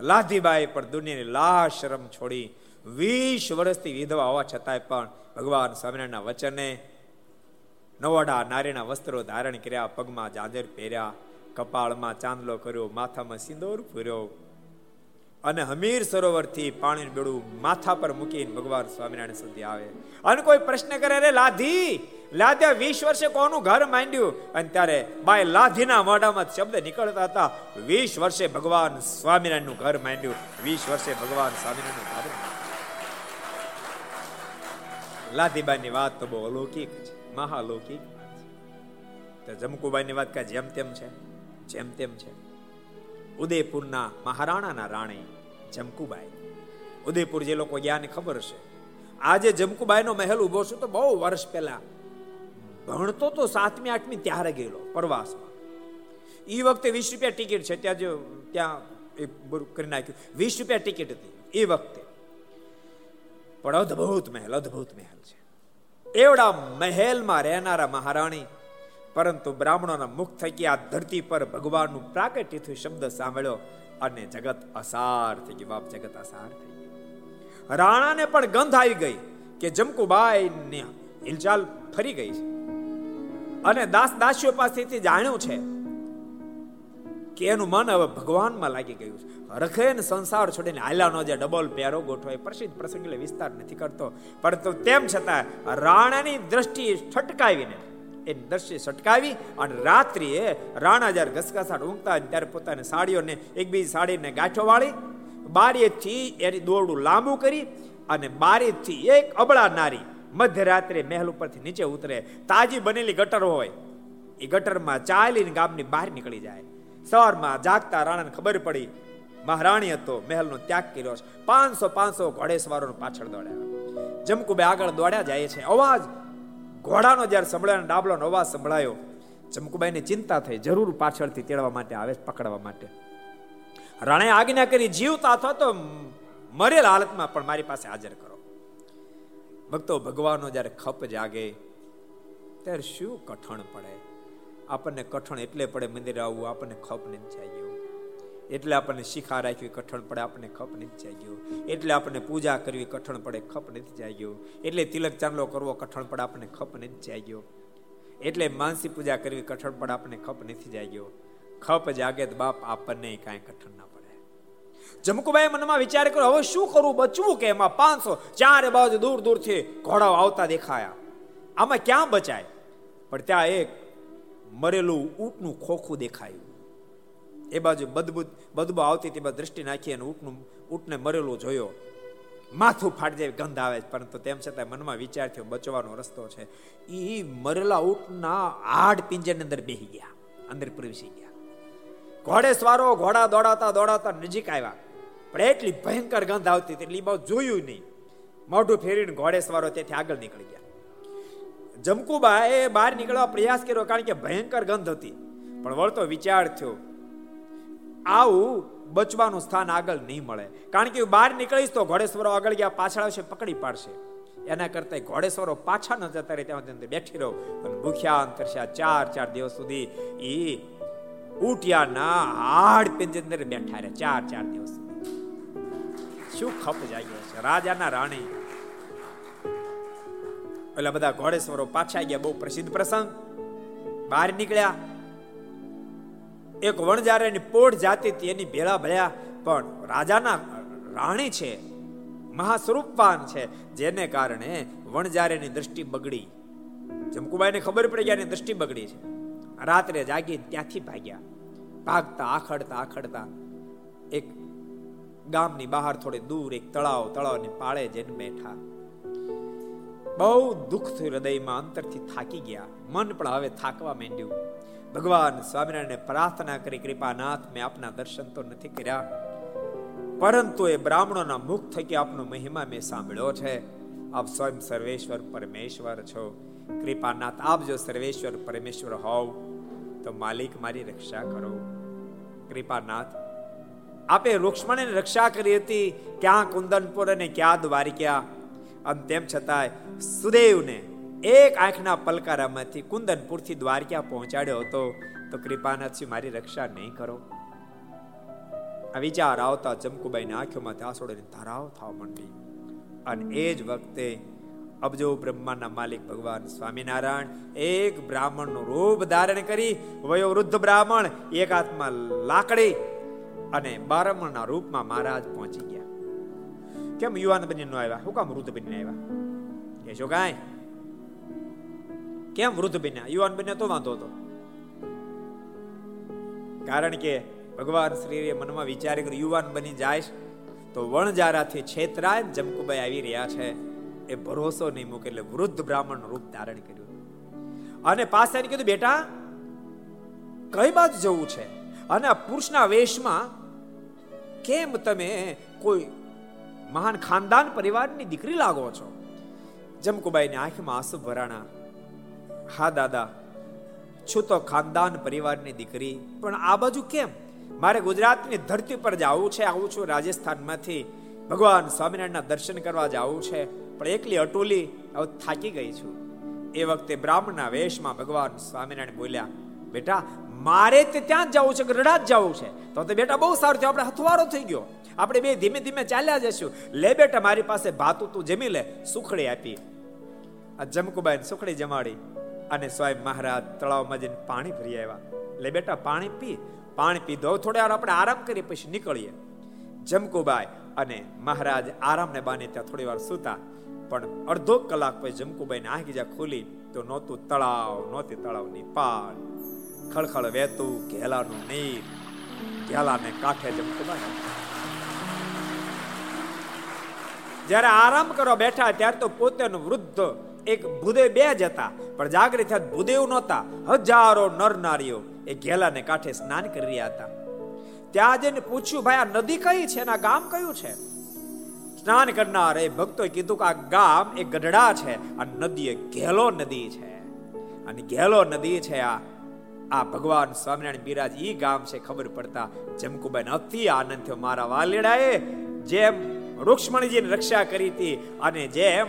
લાધીબાઈ પણ દુનિયાની લાજ શરમ છોડી વીસ વર્ષથી વિધવા હોવા છતાંય પણ ભગવાન સ્વામિનારાયણના વચને નવડા નારીના વસ્ત્રો ધારણ કર્યા, પગમાં જાંજર પહેર્યા, કપાળમાં ચાંદલો કર્યો, માથામાં સિંદૂર પૂર્યો. અને હમીર સરોવરથી પાણીનું બેડું માથા પર મૂકીને ભગવાન સ્વામિનારાયણ સુધી આવે. અને કોઈ પ્રશ્ન કરે રે લાધી લાધ્યા વીસ વર્ષે કોનું ઘર માંડ્યું? અને ત્યારે બાય લાધીના મોઢામાં શબ્દ નીકળતા હતા, વીસ વર્ષે ભગવાન સ્વામિનારાયણનું ઘર માંડ્યું. વીસ વર્ષે ભગવાન સ્વામિનારાયણનું ઘર લાધીબાની વાત તો બહુ અલૌકિક છે, મહાલૌકિક તો જમકુબાઈની વાત કાંઈ જેમ તેમ છે? જેમ તેમ છે. ઉદયપુરના મહારાણાના રાણી જમકુબાઈ. ઉદયપુર જે લોકો ગયા ખબર છે, આજે જમકુબાઈનો મહેલ ઊભો છે તો બહુ વર્ષ પહેલા ભણતો તો સાતમી, આઠમી ત્યારે ગયેલો પ્રવાસમાં. એ વખતે વીસ રૂપિયા ટિકિટ છે, ત્યાં જે ત્યાં કરી નાખ્યું. વીસ રૂપિયા ટિકિટ હતી એ વખતે. પણ અદભુત મહેલ અદભુત મહેલ છે. એવડા મહેલમાં રહેનારા મહારાણી પરંતુ બ્રાહ્મણોના મુખ થકી આ ધરતી પર ભગવાનનું પ્રાકટ્ય થયું શબ્દ સાંભળ્યો અને જગત અસાર થઈ ગયું. બાપ, જગત અસાર થઈ ગયું. રાણાને પણ ગંધ આવી ગઈ કે જમકુબાઈ ને હિલચાલ ફરી ગઈ છે. અને દાસ દાસીઓ પાસેથી જાણ્યું છે કે એનું મન હવે ભગવાનમાં લાગી ગયું છે. રખે ને સંસાર છોડીને હાલ્યાનો જે ડબલ પેરો ગોઠવે પ્રસિદ્ધ પ્રસંગ વિસ્તાર નથી કરતો. પરંતુ તેમ છતાં રાણાની દ્રષ્ટિ છટકાવીને એ દ્રશ્ય સટકાવી અને રાત્રિએ રાણા જ્યારે ઘસઘસાટ ઊંઘતા ત્યારે પોતાની સાડીઓને એકબીજી સાડીને ગાંઠો વાળી, બારીએથી એની દોરડું લાંબુ કરી અને બારીથી એક અબળા નારી મધ્યરાત્રે મહેલ ઉપરથી નીચે ઉતરે. તાજી બનેલી ગટર હોય, એ ગટરમાં ચાલીને ગામની બહાર નીકળી જાય. સવારમાં જાગતા રાણાને ખબર પડી, મહારાણી હતો, મહેલનો ત્યાગ કર્યો છે. પાંચસો પાંચસો ઘોડેસવારો પાછળ દોડ્યા. જમકુબે આગળ દોડ્યા જાય છે. અવાજ ઘોડાનો જ્યારે સંભળાયો ડાબલોનો અવાજ સંભળાયો, ચમકુબાઈને ચિંતા થઈ, જરૂર પાછળથી તેડવા માટે આવે, પકડવા માટે. રાણે આજ્ઞા કરી, જીવતા અથવા તો મરેલ હાલતમાં, પણ મારી પાસે હાજર કરો. ભક્તો, ભગવાનનો જ્યારે ખપ જાગે, ત્યારે શું કઠણ પડે? આપણને કઠણ એટલે પડે મંદિર આવવું, આપણને ખપ નથી ચાલ્યો એટલે આપણને શિખા રાખવી કઠણ પડે, આપણને ખપ નથી જાગ્યો. એટલે આપણને પૂજા કરવી, કઠણ પડે, ખપ નથી જાગ્યો. એટલે તિલક ચાંદલો કરવો, કઠણ પડે, આપણને ખપ નથી જાગ્યો. એટલે માનસી પૂજા કરવી, કઠણ પડે, આપણને ખપ નથી જાગ્યો. ખપ જાગે તો બાપ આપણને કાંઈ કઠણ ના પડે. જમકુભાઈ મનમાં વિચાર કર્યો, હવે શું કરવું બચવું કે એમાં પાંચસો? ચારે બાજુ દૂર દૂરથી ઘોડાઓ આવતા દેખાયા. આમાં ક્યાં બચાય? પણ ત્યાં એક મરેલું ઊંટનું ખોખું દેખાયું. એ બાજુ બદબુ બદબુ આવતી તે દ્રષ્ટિ નાખી અને ઊંટનું ઊંટને મરેલું જોયો. માથું ફાટ જાય ગંધ આવે પરંતુ તેમ છતાં મનમાં વિચાર થયો, બચવાનો રસ્તો છે. એ મરેલા ઊંટના હાડ પિંજરની અંદર બેહી ગયા, અંદર પ્રવેશી ગયા. ઘોડે સ્વારો, ઘોડા દોડાતા દોડાતા નજીક આવ્યા. પણ એટલી ભયંકર ગંધ આવતી એટલે બહુ જોયું નહીં. મોઢું ફેરીને ઘોડે સ્વારો તેથી આગળ નીકળી ગયા. જમકુબા એ બહાર નીકળવા પ્રયાસ કર્યો, કારણ કે ભયંકર ગંધ હતી. પણ વળતો વિચાર થયો આવું બચવાનું સ્થાન આગળ નહીં મળે. કારણ કે બહાર નીકળીશ તો ઘોડેશ્વરો આગળ ગયા, પાછળ આવશે, પકડી પાડશે. એના કરતા ઘોડેશ્વરો પાછા ન જતા રહે, ત્યાં અંદર બેઠી રહો. અને ભૂખ્યા અંતરસ્યા ચાર ચાર દિવસ સુધી. એ ઉટિયાના હાડ પિંજર અંદર બેઠા રહે, ચાર ચાર દિવસ શું ખપ જાગ્યો છે? રાજાના રાણી. એટલે બધા ઘોડેશ્વરો પાછા ગયા, બહુ પ્રસિદ્ધ પ્રસંગ. બહાર નીકળ્યા એક વણજારાની પોઢ જાતી હતી, એની ભેળા ભળ્યા. પણ રાજાના રાણી છે, મહાસ્વરૂપવાન છે, જેને કારણે વણજારેની દ્રષ્ટિ બગડી. જમકુબાઈને ખબર પડી ગયા દ્રષ્ટિ બગડી છે. રાત્રે જાગી ત્યાંથી ભાગ્યા. ભાગતા, આખડતા આખડતા એક ગામની બહાર થોડે દૂર એક તળાવ, તળાવની પાળે જઈને બેઠા. બહુ દુઃખ થયું હૃદયમાં અંતરથી થાકી ગયા. મન પણ હવે થાકવા માંડ્યું. ભગવાન સ્વામિનારાયણ પ્રાર્થના કરી, કૃપાનાથ, મેં આપના દર્શન તો નથી કર્યા. પરંતુ એ બ્રાહ્મણોના મુખ થકી આપનો મહિમા મેં સાંભળ્યો છે. આપ સ્વયં સર્વેશ્વર પરમેશ્વર છો. કૃપાનાથ, આપ જો સર્વેશ્વર પરમેશ્વર હોવ, તો માલિક મારી રક્ષા કરો. કૃપાનાથ, આપે રૂક્ષ્મણીની રક્ષા કરી હતી. ક્યાં કુંદનપુર અને ક્યાં દ્વારિકા. અને તેમ છતાંય સુદેવને એક આંખના પલકારામાંથી કુંદનપુરથી દ્વારકા પહોંચાડ્યો હતો, તો કૃપાનાથસિંહ મારી રક્ષા નહીં કરો. આ વિચાર આવતા જમકુબાઈની આંખોમાંથી આંસુડાની ધારાઓ થવા માંડી. અને એ જ વખતે અબજો બ્રહ્માના માલિક ભગવાન સ્વામિનારાયણ એક બ્રાહ્મણનું રૂપ ધારણ કરી, વયો વૃદ્ધ બ્રાહ્મણ એક હાથમાં લાકડી અને બારમણના રૂપમાં મહારાજ પહોંચી ગયા. કેમ યુવાન બની નો આવ્યા? શું કામ વૃદ્ધ બનીને આવ્યા? કે જો કાંઈ. કેમ વૃદ્ધ બન્યા? યુવાન બન્યા તો વાંધો હતો. કારણ કે ભગવાન શ્રીએ મનમાં વિચાર કર્યો, યુવાન બની જાય તો વણજારાથી છેતરાય જમકુબાઈ આવી રહ્યા છે. એ ભરોસો નહીં મૂકે એટલે વૃદ્ધ બ્રાહ્મણ રૂપ ધારણ કર્યું. અને પાસે કીધું, બેટા, કઈ બાજુ જવું છે? અને આ પુરુષના વેશમાં કેમ તમે કોઈ મહાન ખાનદાન પરિવારની દીકરી લાગો છો? જમકુબાઈની આંખમાં આંસુ ભરાણા હા, દાદા. છું તો ખાનદાન પરિવારની દીકરી, પણ આ બાજુ કેમ? મારે ગુજરાતની ધરતી પર જવું છે, આવું છું રાજસ્થાનમાંથી. ભગવાન સ્વામિનારાયણના દર્શન કરવા જવું છે, પણ એકલી અટોલી હવે થાકી ગઈ છું. એ વખતે બ્રાહ્મણના વેશમાં ભગવાન સ્વામિનારાયણ બોલ્યા, બેટા, મારે તે ત્યાં જ જવું છે ગરડા જ જવું છે? તો તે બેટા બહુ સારું થયું, આપણે હથવારો થઈ ગયો. આપણે બે ધીમે ધીમે ચાલ્યા જશું લે બેટા, મારી પાસે ભાતું તું જમી લે, સુખડી આપી. આ જમકુબાઈ સુખડી જમાડી. અને સ્વયં મહારાજ તળાવમાં જઈને પાણી ભરી આવ્યા. લે બેટા, પાણી પી. પાણી પીધો થોડી વાર આપણે આરામ કરીએ, પછી નીકળીએ. જમકુબાઈ અને મહારાજ આરામને બાને ત્યાં થોડી વાર સૂતા. પણ અડધો કલાક પછી જમકુબાઈ ને આંખી જ્યાં ખોલી, તો નહોતું તળાવ, નહોતી તળાવની પાળ ખળખળ વહેતું, ઘેલાનું નીર. ઘેલાને કાંઠે જમકુબાઈ જ્યારે આરામ કરવા બેઠા, ત્યારે તો પોતેનું વૃદ્ધ એક ભૂદેવ બે જ હતા, પણ જાગૃત થયા ભૂદેવ નહોતા. હજારો નર નારીઓ એ ઘેલાને કાંઠે સ્નાન કરી રહ્યા હતા. ત્યાં જઈને પૂછ્યું, ભાઈ, આ નદી કઈ છે? એના ગામ કયું છે? સ્નાન કરનાર એ ભક્તોએ કીધું કે આ ગામ એ ગઢડા છે, આ નદી એ ઘેલો નદી છે. અને ઘેલો નદી છે આ આ ભગવાન સ્વામિનારાયણ બિરાજ ઈ ગામ છે, ખબર પડતા જમકુબેન અતિ આનંદ થયો. મારા વાલીડાએ જેમ રૂક્ષ્મણીજીની રક્ષા કરી હતી અને જેમ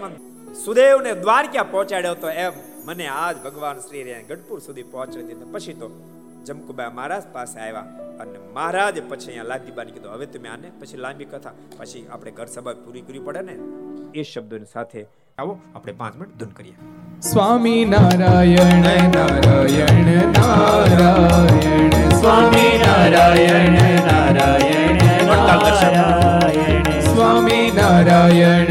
સુદેવને દ્વારકા પહોંચાડ્યો તો એમ મને આજ ભગવાન શ્રી ગઢપુર સુધી પહોંચાડી દીધો. પછી તો જમકુબા મહારાજ પાસે આવ્યા અને મહારાજ પછી અહીંયા લાદીબાની કીધું હવે તમે આને પછી લાંબી કથા પછી આપણે ઘર સભા પૂરી કરવી પડે ને? એ શબ્દોની સાથે આવો આપણે પાંચ મિનિટ ધૂન કરીએ. સ્વામી નારાયણ નારાયણ નારાયણ સ્વામી નારાયણ નારાયણ નારાયણ સ્વામી નારાયણ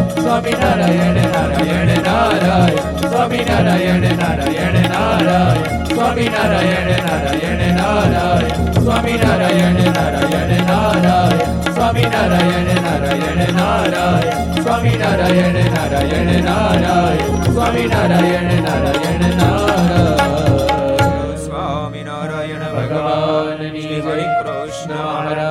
સ્વામી નારાયણ નારાયણ નારાયણ. સ્વામી નારાયણ નારાયણ નારાયણ. સ્વામી નારાયણ નારાયણ નારાયણ. સ્વામી નારાયણ નારાયણ નારાયણ. સ્વામી નારાયણ નારાયણ નારાયણ. સ્વામી નારાયણ નારાયણ નારાયણ. સ્વામી નારાયણ નારાયણ નારાયણ. સ્વામી નારાયણ ભગવાન, શ્રી હરિ કૃષ્ણ મહારાજ.